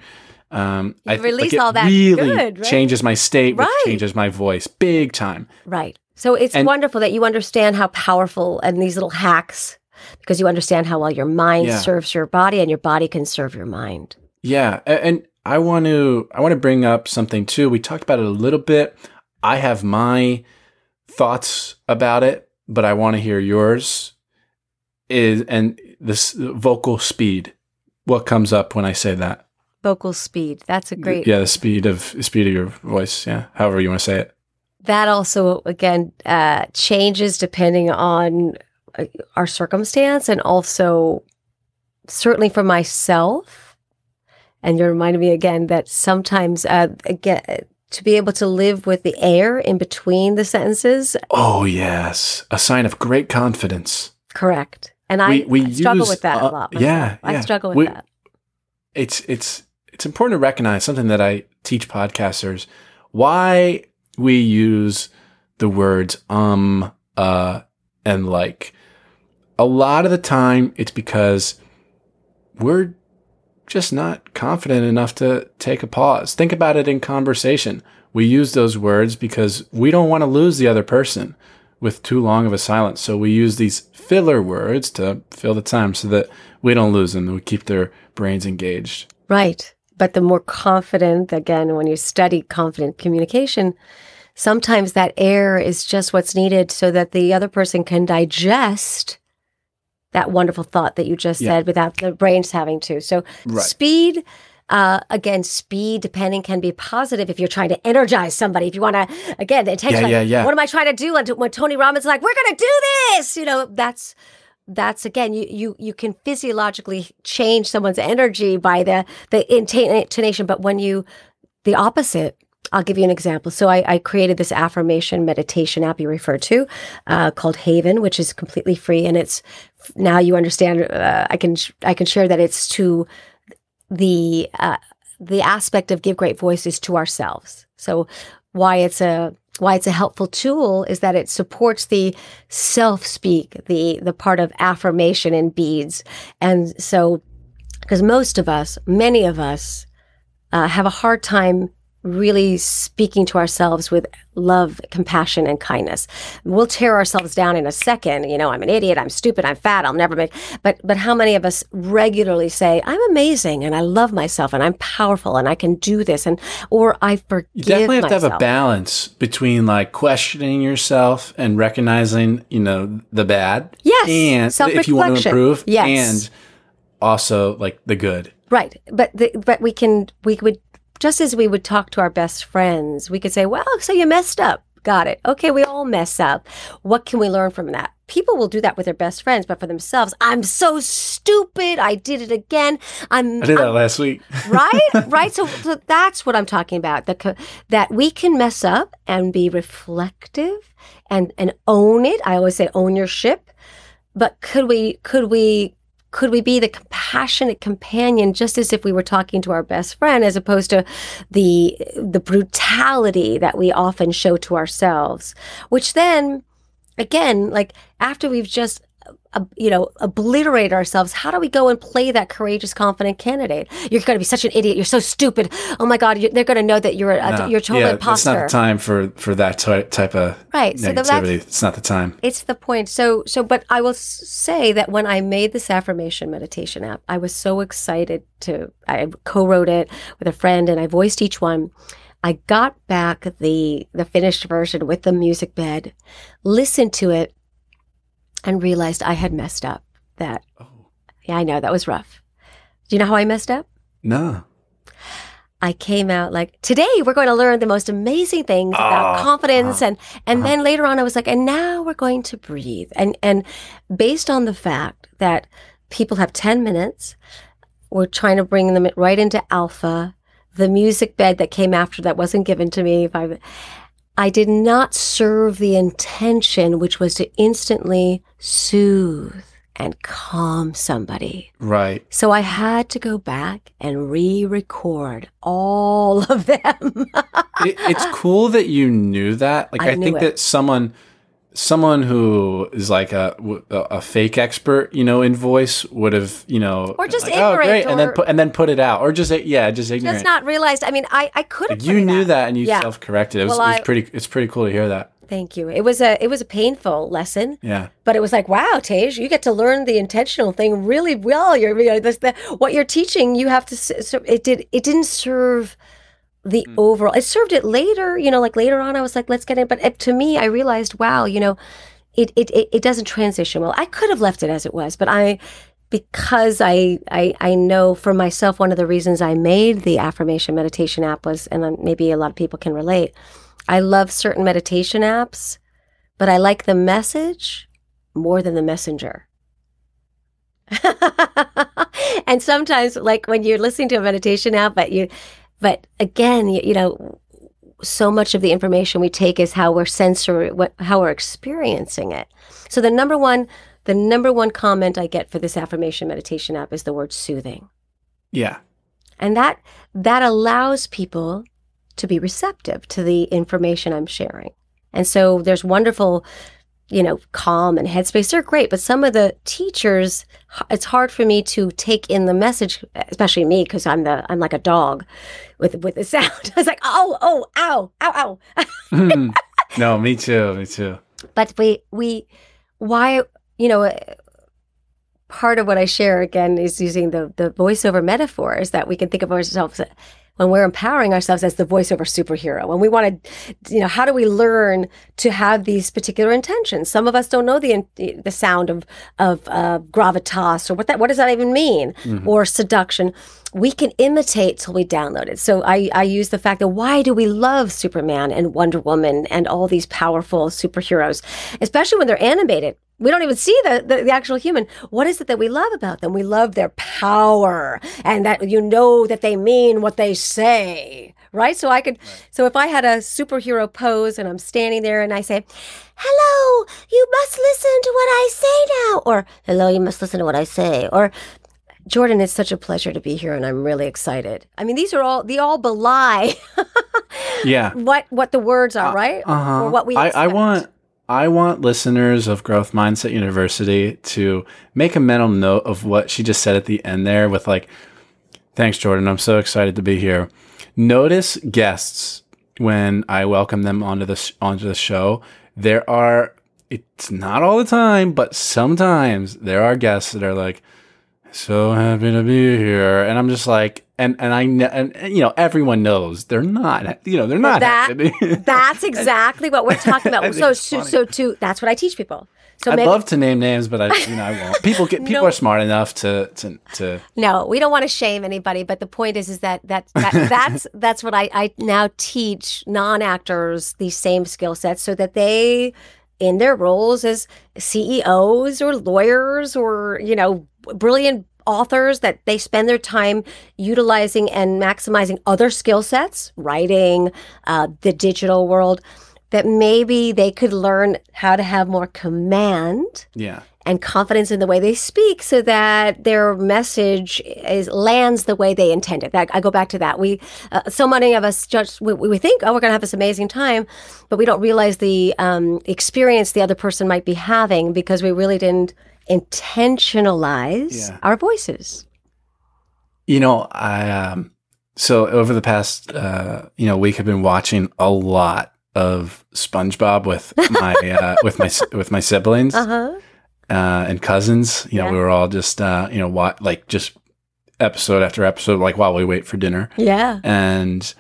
Speaker 2: Um,
Speaker 3: You
Speaker 2: I
Speaker 3: release
Speaker 2: it
Speaker 3: all that
Speaker 2: really
Speaker 3: good, right?
Speaker 2: changes my state, which
Speaker 3: Right.
Speaker 2: changes my voice big time.
Speaker 3: Right. So it's
Speaker 2: And-
Speaker 3: wonderful that you understand how powerful and these little hacks because you understand how well your mind
Speaker 2: Yeah.
Speaker 3: serves your body and your body can serve your mind.
Speaker 2: Yeah, and I want to I want to bring up something too. We talked about it a little bit. I have my thoughts about it, but I want to hear yours. Is and this vocal speed. What comes up when I say that?
Speaker 3: Vocal speed. That's a great.
Speaker 2: Yeah, the speed of speed of your voice. Yeah, however you want to say it.
Speaker 3: That also, again, uh, changes depending on uh, our circumstance and also certainly for myself. And you reminded me again that sometimes, uh, again, to be able to live with the air in between the sentences,
Speaker 2: Oh yes, a sign of great confidence.
Speaker 3: correct. And I,
Speaker 2: We- we
Speaker 3: I struggle
Speaker 2: use,
Speaker 3: with that
Speaker 2: uh,
Speaker 3: a lot. Myself.
Speaker 2: yeah,
Speaker 3: I
Speaker 2: yeah.
Speaker 3: struggle with
Speaker 2: We-
Speaker 3: that.
Speaker 2: it's it's it's important to recognize something that I teach podcasters. Why we use the words um uh and like. A lot of the time it's because we're just not confident enough to take a pause. Think about it in conversation. We use those words because we don't want to lose the other person with too long of a silence. So we use these filler words to fill the time so that we don't lose them and we keep their brains engaged.
Speaker 3: Right. But the more confident, again, when you study confident communication, sometimes that air is just what's needed so that the other person can digest that wonderful thought that you just
Speaker 2: Yeah.
Speaker 3: said without the brains having to. So,
Speaker 2: Right.
Speaker 3: speed. Uh, again, speed depending can be positive if you're trying to energize somebody. If you want to, again, the attention.
Speaker 2: Yeah,
Speaker 3: like,
Speaker 2: yeah, yeah.
Speaker 3: What am I trying to do? And when Tony Robbins is like, "We're going to do this," you know, that's that's again you you you can physiologically change someone's energy by the the intonation but when you the opposite i'll give you an example. So i, I created this affirmation meditation app you referred to uh, called haven which is completely free and it's now you understand uh, i can i can share that it's to the uh, the aspect of give great voices to ourselves. So why it's a why it's a helpful tool is that it supports the self speak the the part of affirmation in beads. And so because most of us many of us uh, have a hard time really speaking to ourselves with love compassion and kindness we'll tear ourselves down in a second you know i'm an idiot i'm stupid i'm fat i'll never make but but how many of us regularly say i'm amazing and i love myself and i'm powerful and i can do this and or i forgive
Speaker 2: You definitely have to have a balance between like questioning yourself and recognizing, you know, the bad.
Speaker 3: Yes,
Speaker 2: And if you want to improve.
Speaker 3: Yes.
Speaker 2: And also like the good.
Speaker 3: Right. But the, but we can we would just as we would talk to our best friends, we could say, "Well, so you messed up." Got it. Okay, we all mess up. What can we learn from that? People will do that with their best friends, but for themselves, I'm so stupid. I did it again. I'm
Speaker 2: I did that
Speaker 3: I'm-
Speaker 2: last week.
Speaker 3: right right so, so that's what i'm talking about the, that we can mess up and be reflective and and own it i always say own your ship but could we could we could we be the compassionate companion just as if we were talking to our best friend as opposed to the the brutality that we often show to ourselves? Which then again like after we've just uh, you know obliterate ourselves how do we go and play that courageous confident candidate you're going to be such an idiot you're so stupid oh my god they're going to know that you're a,
Speaker 2: No.
Speaker 3: you're a total
Speaker 2: yeah,
Speaker 3: imposter
Speaker 2: It's not the time for for that ty- type of
Speaker 3: right so
Speaker 2: negativity. it's not the time.
Speaker 3: it's the point. So, so, but I will say that when I made this affirmation meditation app, I was so excited to. I co-wrote it with a friend, and I voiced each one. I got back the the finished version with the music bed, listened to it, and realized I had messed up. That
Speaker 2: Oh.
Speaker 3: yeah, I know that was rough. Do you know how I messed up?
Speaker 2: No.
Speaker 3: I came out like today we're going to learn the most amazing things about
Speaker 2: Oh,
Speaker 3: confidence
Speaker 2: uh-huh,
Speaker 3: and and
Speaker 2: uh-huh.
Speaker 3: then later on I was like and now we're going to breathe and and based on the fact that people have 10 minutes we're trying to bring them right into alpha the music bed that came after that wasn't given to me if I did not serve the intention which was to instantly soothe and calm somebody
Speaker 2: Right.
Speaker 3: so I had to go back and re-record all of them.
Speaker 2: it, it's cool that you knew that. Like
Speaker 3: I
Speaker 2: I, think
Speaker 3: it.
Speaker 2: that someone someone who is like a a a fake expert, you know, in voice would have, you know,
Speaker 3: Or just
Speaker 2: like, oh,
Speaker 3: ignorant
Speaker 2: great, and then put and then put it out, or just yeah, just ignorant.
Speaker 3: Just not realized. I mean, I, I could have.
Speaker 2: Like, you knew that and you
Speaker 3: Yeah.
Speaker 2: self corrected. It was,
Speaker 3: Well,
Speaker 2: it was
Speaker 3: I-
Speaker 2: pretty. It's pretty cool to hear that.
Speaker 3: Thank you. It was a it was a painful lesson,
Speaker 2: Yeah.
Speaker 3: but it was like, wow, Tej, you get to learn the intentional thing really well. You're you know, this, the, what you're teaching. You have to. So it did. It didn't serve the
Speaker 2: Mm.
Speaker 3: overall. It served it later. You know, like later on, I was like, let's get it. But it, to me, I realized, wow, you know, it it it, it doesn't transition well. I could have left it as it was, but I. Because I, I I know for myself one of the reasons I made the affirmation meditation app was, and then maybe a lot of people can relate. I love certain meditation apps, but I like the message more than the messenger. and sometimes, like when you're listening to a meditation app, but you, but again, you, you know, so much of the information we take is how we're sensory, what, how we're experiencing it. So the number one, the number one comment I get for this affirmation meditation app is the word soothing.
Speaker 2: Yeah.
Speaker 3: And that that allows people to be receptive to the information I'm sharing. And so there's wonderful, you know, calm and headspace. They're great, but some of the teachers, it's hard for me to take in the message, especially me, because I'm the I'm like a dog with with the sound. I was like, oh, oh, ow, ow, ow. Hmm.
Speaker 2: no, me too. Me too.
Speaker 3: but we we why you know part of what i share again is using the the voiceover metaphors that we can think of ourselves when we're empowering ourselves as the voiceover superhero when we want to you know how do we learn to have these particular intentions? Some of us don't know the the sound of of uh, gravitas or what that what does that even mean? Or seduction. We can imitate till we download it. So i i use the fact that why do we love superman and wonder woman and all these powerful superheroes especially when they're animated we don't even see the, the, the actual human. What is it that we love about them? We love their power and that you know that they mean what they say, right? So I could, so if I had a superhero pose and I'm standing there and I say, hello, you must listen to what I say now, or hello, you must listen to what I say, or Jordan, it's such a pleasure to be here and I'm really excited. I mean, these are all, they all belie
Speaker 2: Yeah.
Speaker 3: what, what the words are, right?
Speaker 2: Uh-huh.
Speaker 3: Or what we
Speaker 2: I, I want I want listeners of Growth Mindset University to make a mental note of what she just said at the end there with like thanks Jordan I'm so excited to be here. Notice guests when I welcome them onto the onto the show. There are it's not all the time, but sometimes there are guests that are like so happy to be here and I'm just like and and I and, and you know everyone knows they're not you know they're not
Speaker 3: that that's exactly what we're talking about. So, so, so, too, that's what I teach people. So
Speaker 2: I'd
Speaker 3: maybe
Speaker 2: love to name names, but I, you know, I won't. People get people
Speaker 3: No.
Speaker 2: are smart enough to to to.
Speaker 3: no, we don't want to shame anybody. But the point is, is that that, that that's that's what I I now teach non actors these same skill sets so that they in their roles as CEOs or lawyers or you know brilliant authors that they spend their time utilizing and maximizing other skill sets writing uh, the digital world that maybe they could learn how to have more command
Speaker 2: Yeah,
Speaker 3: and confidence in the way they speak so that their message is lands the way they intended. That I go back to that. We uh, so many of us just we, we think oh we're going to have this amazing time, but we don't realize the um, experience the other person might be having because we really didn't intentionalize
Speaker 2: Yeah.
Speaker 3: our voices.
Speaker 2: you know, I um. So over the past uh, you know week, I've been watching a lot of SpongeBob with my uh, with my with my siblings
Speaker 3: Uh huh.
Speaker 2: Uh, and cousins. You know,
Speaker 3: Yeah.
Speaker 2: we were all just uh, you know what like just episode after episode, like while we wait for dinner.
Speaker 3: Yeah.
Speaker 2: and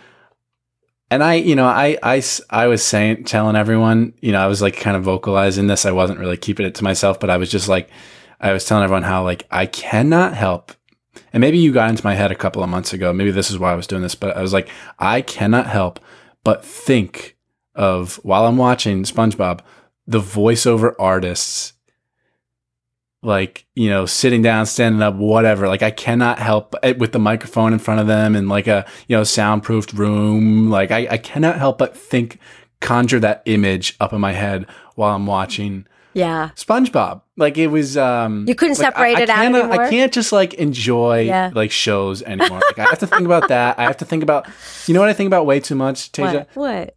Speaker 2: and I, you know, I, I, I was saying, telling everyone, you know, I was like kind of vocalizing this. I wasn't really keeping it to myself, but I was just like, I was telling everyone how like I cannot help. And maybe you got into my head a couple of months ago. Maybe this is why I was doing this, but I was like, I cannot help but think of while I'm watching SpongeBob, the voiceover artists like you know sitting down standing up whatever like i cannot help eh, with the microphone in front of them in like a you know soundproofed room like i, I cannot help but think conjure that image up in my head while i'm watching
Speaker 3: Yeah.
Speaker 2: spongebob like it was um
Speaker 3: You couldn't
Speaker 2: like,
Speaker 3: separate
Speaker 2: I, I
Speaker 3: it out anymore?
Speaker 2: i can't just like enjoy
Speaker 3: Yeah.
Speaker 2: like shows anymore like i have to think about that i have to think about you know what i think about way too much Tasia?
Speaker 3: What? What?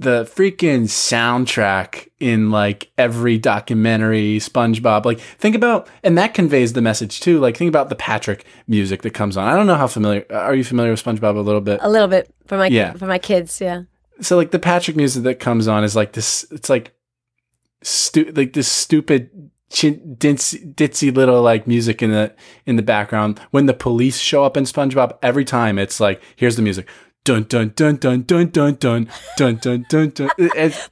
Speaker 2: The freaking soundtrack in like every documentary SpongeBob. Like think about and that conveys the message too. Like think about the Patrick music that comes on. I don't know how familiar are you familiar with SpongeBob a little bit?
Speaker 3: A little bit for my
Speaker 2: Yeah.
Speaker 3: for my kids, yeah.
Speaker 2: So like the Patrick music that comes on is like this it's like stu- like this stupid chin- ditzy, ditzy little like music in the in the background when the police show up in SpongeBob every time it's like here's the music dun dun dun dun dun dun dun dun dun dun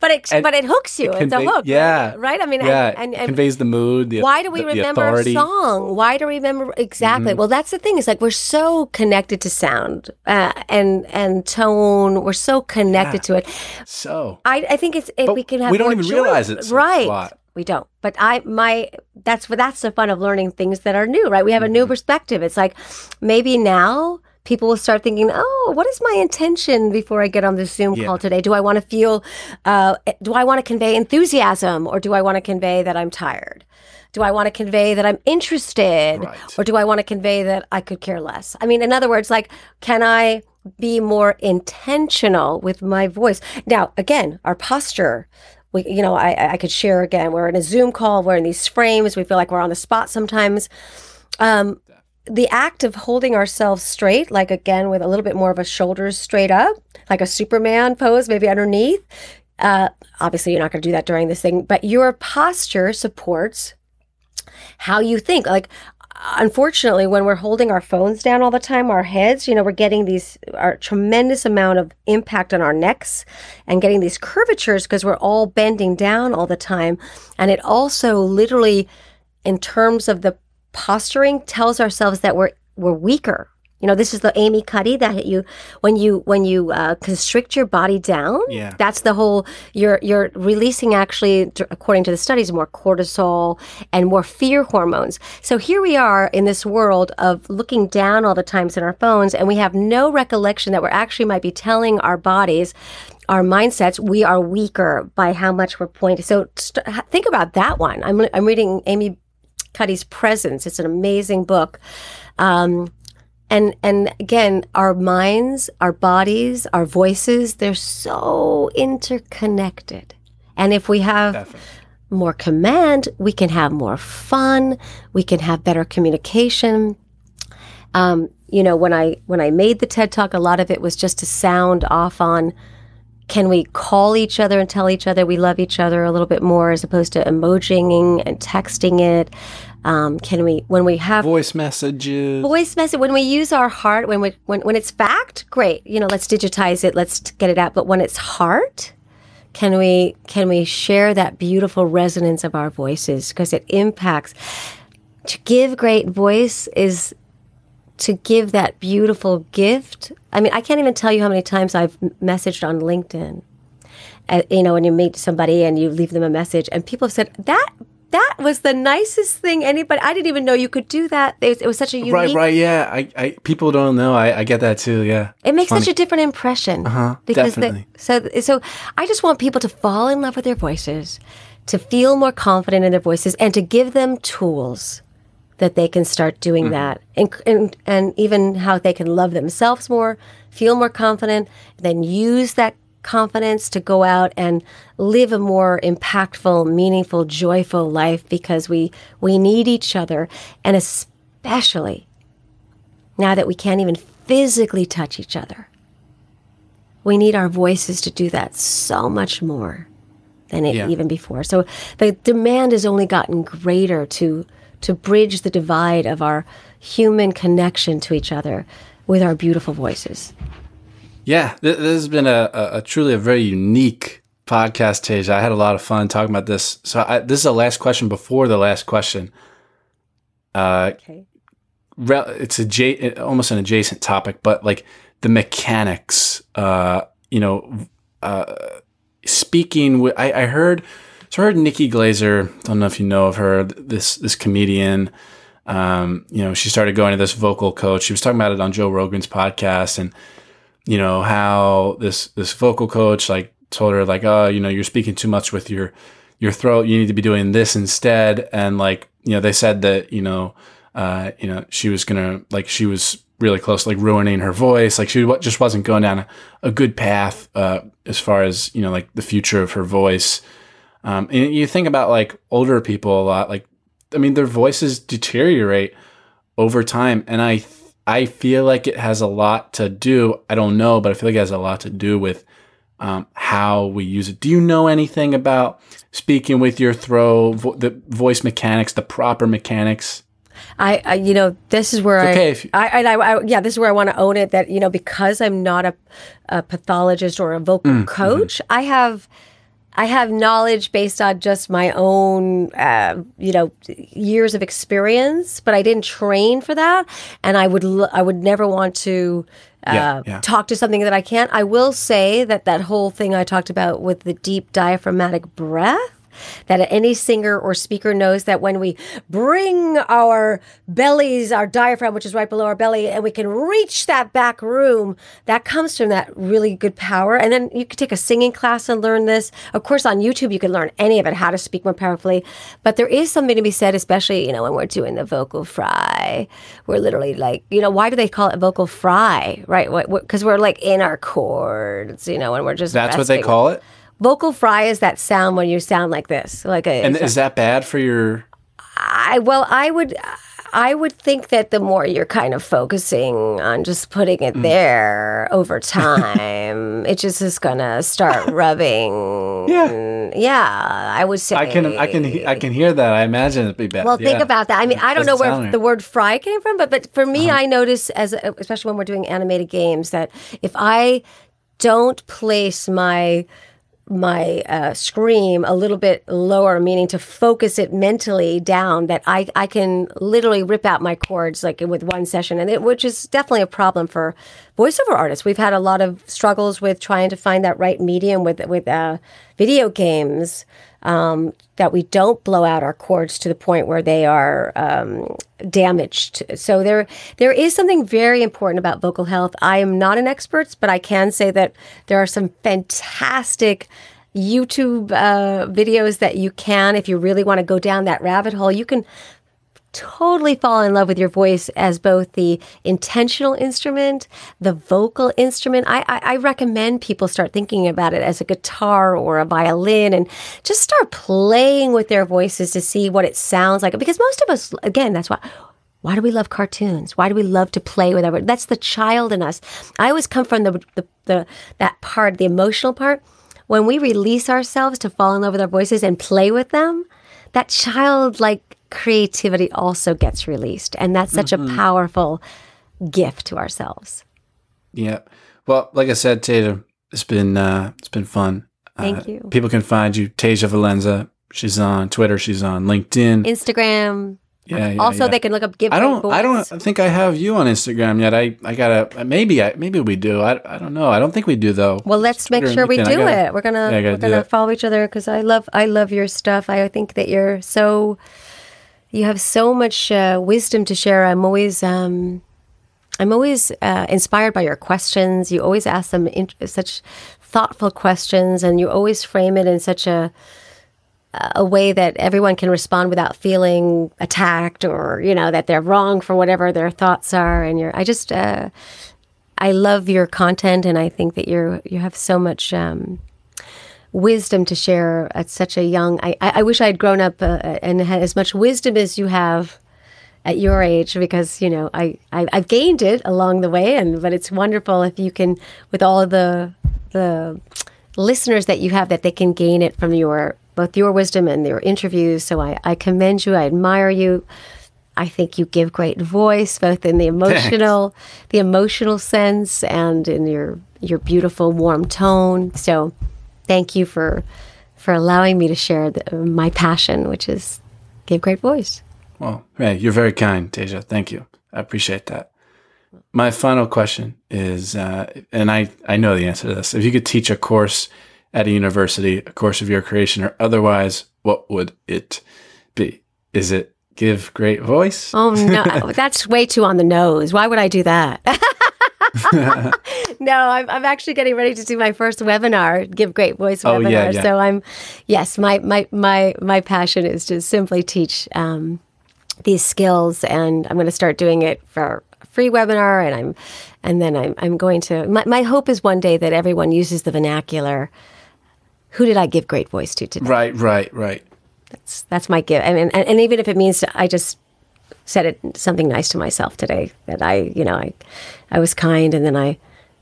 Speaker 3: But it
Speaker 2: And
Speaker 3: but it hooks you.
Speaker 2: it
Speaker 3: it's a hook.
Speaker 2: yeah.
Speaker 3: Right? I mean
Speaker 2: yeah
Speaker 3: and, and,
Speaker 2: it
Speaker 3: and
Speaker 2: conveys the mood the,
Speaker 3: why do we
Speaker 2: the, the
Speaker 3: remember a song? Why do we remember exactly?
Speaker 2: Mhm.
Speaker 3: Well, that's the thing. Is like we're so connected to sound uh, and and tone. We're so connected to it.
Speaker 2: so
Speaker 3: I, I think it's we can have
Speaker 2: we don't even
Speaker 3: joy-
Speaker 2: realize it
Speaker 3: right. We don't. But I my that's what that's the fun of learning things that are new, right? We have a new
Speaker 2: Mm-hmm.
Speaker 3: perspective. It's like maybe now people will start thinking, oh, what is my intention before I get on this Zoom
Speaker 2: Yeah.
Speaker 3: call today? Do I want to feel, uh, do I want to convey enthusiasm or do I want to convey that I'm tired? Do I want to convey that I'm interested
Speaker 2: Right.
Speaker 3: or do I want to convey that I could care less? I mean, in other words, like, can I be more intentional with my voice? Now, again, our posture. We, you know, I, I could share again. We're in a Zoom call. We're in these frames. We feel like we're on the spot sometimes. Um, the act of holding ourselves straight, like again with a little bit more of a shoulders straight up, like a Superman pose, maybe underneath. Uh, obviously, you're not going to do that during this thing, but your posture supports how you think. Like, unfortunately, when we're holding our phones down all the time, our heads, you know, we're getting these our tremendous amount of impact on our necks and getting these curvatures because we're all bending down all the time. And it also literally, in terms of the posturing, tells ourselves that we're we're weaker. You know, this is the Amy Cuddy that you when you when you uh, constrict your body down.
Speaker 2: Yeah.
Speaker 3: That's the whole. You're you're releasing actually, according to the studies, more cortisol and more fear hormones. So here we are in this world of looking down all the times in our phones, and we have no recollection that we're actually might be telling our bodies, our mindsets, we are weaker by how much we're pointing. So st- think about that one. I'm I'm reading Amy Cuddy's Presence. It's an amazing book. Um, and and again, our minds, our bodies, our voices, they're so interconnected. And if we have
Speaker 2: Definitely.
Speaker 3: more command, we can have more fun, we can have better communication. Um, you know, when I when I made the TED Talk, a lot of it was just to sound off on can we call each other and tell each other we love each other a little bit more as opposed to emojing and texting it? Um, can we when we have
Speaker 2: voice messages.
Speaker 3: Voice message when we use our heart when we when, when it's fact great. You know let's digitize it let's get it out. But when it's heart can we can we share that beautiful resonance of our voices? Because it impacts. To give great voice is to give that beautiful gift. I mean i can't even tell you how many times i've messaged on linkedin. Uh, you know when you meet somebody and you leave them a message and people have said that that was the nicest thing anybody i didn't even know you could do that it was, it was such a unique
Speaker 2: right right yeah I, I people don't know I, I get that too yeah
Speaker 3: It makes such a different impression.
Speaker 2: Uh-huh,
Speaker 3: because
Speaker 2: definitely.
Speaker 3: So so I just want people to fall in love with their voices, to feel more confident in their voices, and to give them tools that they can start doing
Speaker 2: Mm-hmm.
Speaker 3: that, and, and and even how they can love themselves more, feel more confident, then use that confidence to go out and live a more impactful, meaningful, joyful life because we we need each other, and especially now that we can't even physically touch each other. We need our voices to do that so much more than it
Speaker 2: Yeah.
Speaker 3: even before. So the demand has only gotten greater to to bridge the divide of our human connection to each other with our beautiful voices.
Speaker 2: Yeah, th- this has been a, a, a truly a very unique podcast, Tage. I had a lot of fun talking about this. So I, this is the last question before the last question. Uh,
Speaker 3: Okay.
Speaker 2: re- it's a almost an adjacent topic, but like the mechanics. Uh, you know, uh, speaking with, I, I heard, so I heard Nikki Glazer. Don't know if you know of her. This this comedian. Um, you know, she started going to this vocal coach. She was talking about it on Joe Rogan's podcast, and you know how this this vocal coach like told her like, oh, you know, you're speaking too much with your your throat. You need to be doing this instead. And like, you know, they said that you know, uh, you know, she was gonna like she was really close, like ruining her voice. Like she just wasn't going down a, a good path uh, as far as you know, like the future of her voice. Um, and you think about like older people a lot. Like, I mean, their voices deteriorate over time, and I I feel like it has a lot to do. I don't know, but I feel like it has a lot to do with um, how we use it. Do you know anything about speaking with your throat, vo- the voice mechanics, the proper mechanics?
Speaker 3: I, I you know, this is where
Speaker 2: okay
Speaker 3: I,
Speaker 2: if you-
Speaker 3: I, I, I, yeah, this is where I want to own it. That you know, because I'm not a, a pathologist or a vocal
Speaker 2: Mm,
Speaker 3: coach, I have, I have knowledge based on just my own, uh, you know, years of experience. But I didn't train for that, and I would, l- I would never want to. Uh,
Speaker 2: Yeah, yeah.
Speaker 3: talk to something that I can't. I will say that that whole thing I talked about with the deep diaphragmatic breath that any singer or speaker knows that when we bring our bellies, our diaphragm, which is right below our belly, and we can reach that back room, that comes from that really good power. And then you could take a singing class and learn this. Of course, on YouTube, you can learn any of it, how to speak more powerfully. But there is something to be said, especially, you know, when we're doing the vocal fry. We're literally like, you know, why do they call it vocal fry? Right? Because we're like in our chords, you know, and we're just.
Speaker 2: That's what they call it.
Speaker 3: Vocal fry is that sound when you sound like this, like a.
Speaker 2: And is that bad for your?
Speaker 3: I well, I would, I would think that the more you're kind of focusing on just putting
Speaker 2: Mm.
Speaker 3: it there over time, it just is gonna start rubbing.
Speaker 2: Yeah.
Speaker 3: yeah. I would say.
Speaker 2: I can I can I can hear that. I imagine it'd be bad.
Speaker 3: Well, think
Speaker 2: Yeah.
Speaker 3: about that. I mean, I don't know where
Speaker 2: right.
Speaker 3: the word fry came from, but but for me,
Speaker 2: Uh-huh.
Speaker 3: I notice as especially when we're doing animated games that if I don't place my my uh, scream a little bit lower, meaning to focus it mentally down, that I, I can literally rip out my chords like with one session, and it, which is definitely a problem for voiceover artists. We've had a lot of struggles with trying to find that right medium with with uh, video games. Um, that we don't blow out our chords to the point where they are um, damaged. So there, there is something very important about vocal health. I am not an expert, but I can say that there are some fantastic YouTube uh, videos that you can, if you really want to go down that rabbit hole, you can totally fall in love with your voice as both the intentional instrument, the vocal instrument. I, I, I recommend people start thinking about it as a guitar or a violin and just start playing with their voices to see what it sounds like. Because most of us, again, that's why. Why do we love cartoons? Why do we love to play with our? That's the child in us. I always come from the, the, the that part, the emotional part. When we release ourselves to fall in love with our voices and play with them, that childlike creativity also gets released. And that's such a powerful gift to ourselves.
Speaker 2: Yeah. Well, like I said, Tatum, it's been uh, it's been fun.
Speaker 3: Thank
Speaker 2: Uh,
Speaker 3: you.
Speaker 2: People can find you, Tasia Valenza. She's on Twitter. She's on LinkedIn.
Speaker 3: Instagram.
Speaker 2: yeah, yeah,
Speaker 3: also,
Speaker 2: yeah.
Speaker 3: they can look up Give
Speaker 2: I don't. I don't think I have you on Instagram yet. I. I gotta. Maybe. I. Maybe we do. I. I don't know. I don't think we do though.
Speaker 3: Well, let's make
Speaker 2: Twitter and
Speaker 3: sure we do
Speaker 2: gotta-
Speaker 3: it. We're gonna
Speaker 2: Yeah,
Speaker 3: we're gonna follow each other because I love I love your stuff. I think that you're so you have so much uh, wisdom to share. I'm always um, I'm always uh, inspired by your questions. You always ask them in, such thoughtful questions, and you always frame it in such a a way that everyone can respond without feeling attacked or you know that they're wrong for whatever their thoughts are. And you're I just uh, I love your content, and I think that you're you have so much. Um, wisdom to share at such a young i, I wish i had grown up uh, and had as much wisdom as you have at your age because you know I, I i've gained it along the way and but it's wonderful if you can with all of the the listeners that you have that they can gain it from your both your wisdom and your interviews. So i i commend you. I admire you. I think you give great voice, both in the emotional, the emotional sense, and in your your beautiful warm tone. So, thank you for for allowing me to share the, my passion, which is give great voice.
Speaker 2: Well, hey, you're very kind, Tasia. Thank you. I appreciate that. My final question is, uh, and I, I know the answer to this. If you could teach a course at a university, a course of your creation or otherwise, what would it be? Is it give great voice?
Speaker 3: Oh no, that's way too on the nose. Why would I do that? no, I'm, I'm actually getting ready to do my first webinar, Give Great Voice
Speaker 2: Oh,
Speaker 3: webinar.
Speaker 2: yeah, yeah.
Speaker 3: So I'm, yes, my my my my passion is to simply teach um, these skills, and I'm going to start doing it for free webinar and I'm and then I'm I'm going to my, my hope is one day that everyone uses the vernacular who did I give great voice to today?
Speaker 2: Right, right, right.
Speaker 3: That's that's my gift. I mean and, and even if it means to, I just said it something nice to myself today that I, you know, I I was kind and then I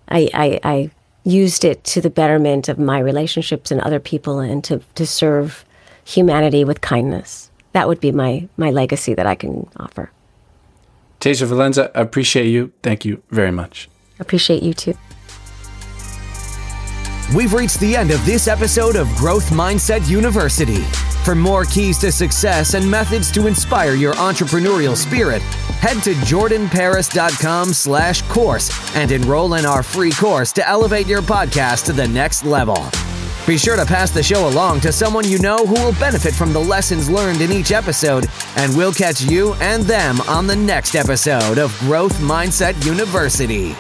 Speaker 3: I I, I used it to the betterment of my relationships and other people and to, to serve humanity with kindness. That would be my, my legacy that I can offer.
Speaker 2: Tasia Valenza, I appreciate you. Thank you very much.
Speaker 3: Appreciate you too.
Speaker 1: We've reached the end of this episode of Growth Mindset University. For more keys to success and methods to inspire your entrepreneurial spirit, head to jordanparis.com slash course and enroll in our free course to elevate your podcast to the next level. Be sure to pass the show along to someone you know who will benefit from the lessons learned in each episode, and we'll catch you and them on the next episode of Growth Mindset University.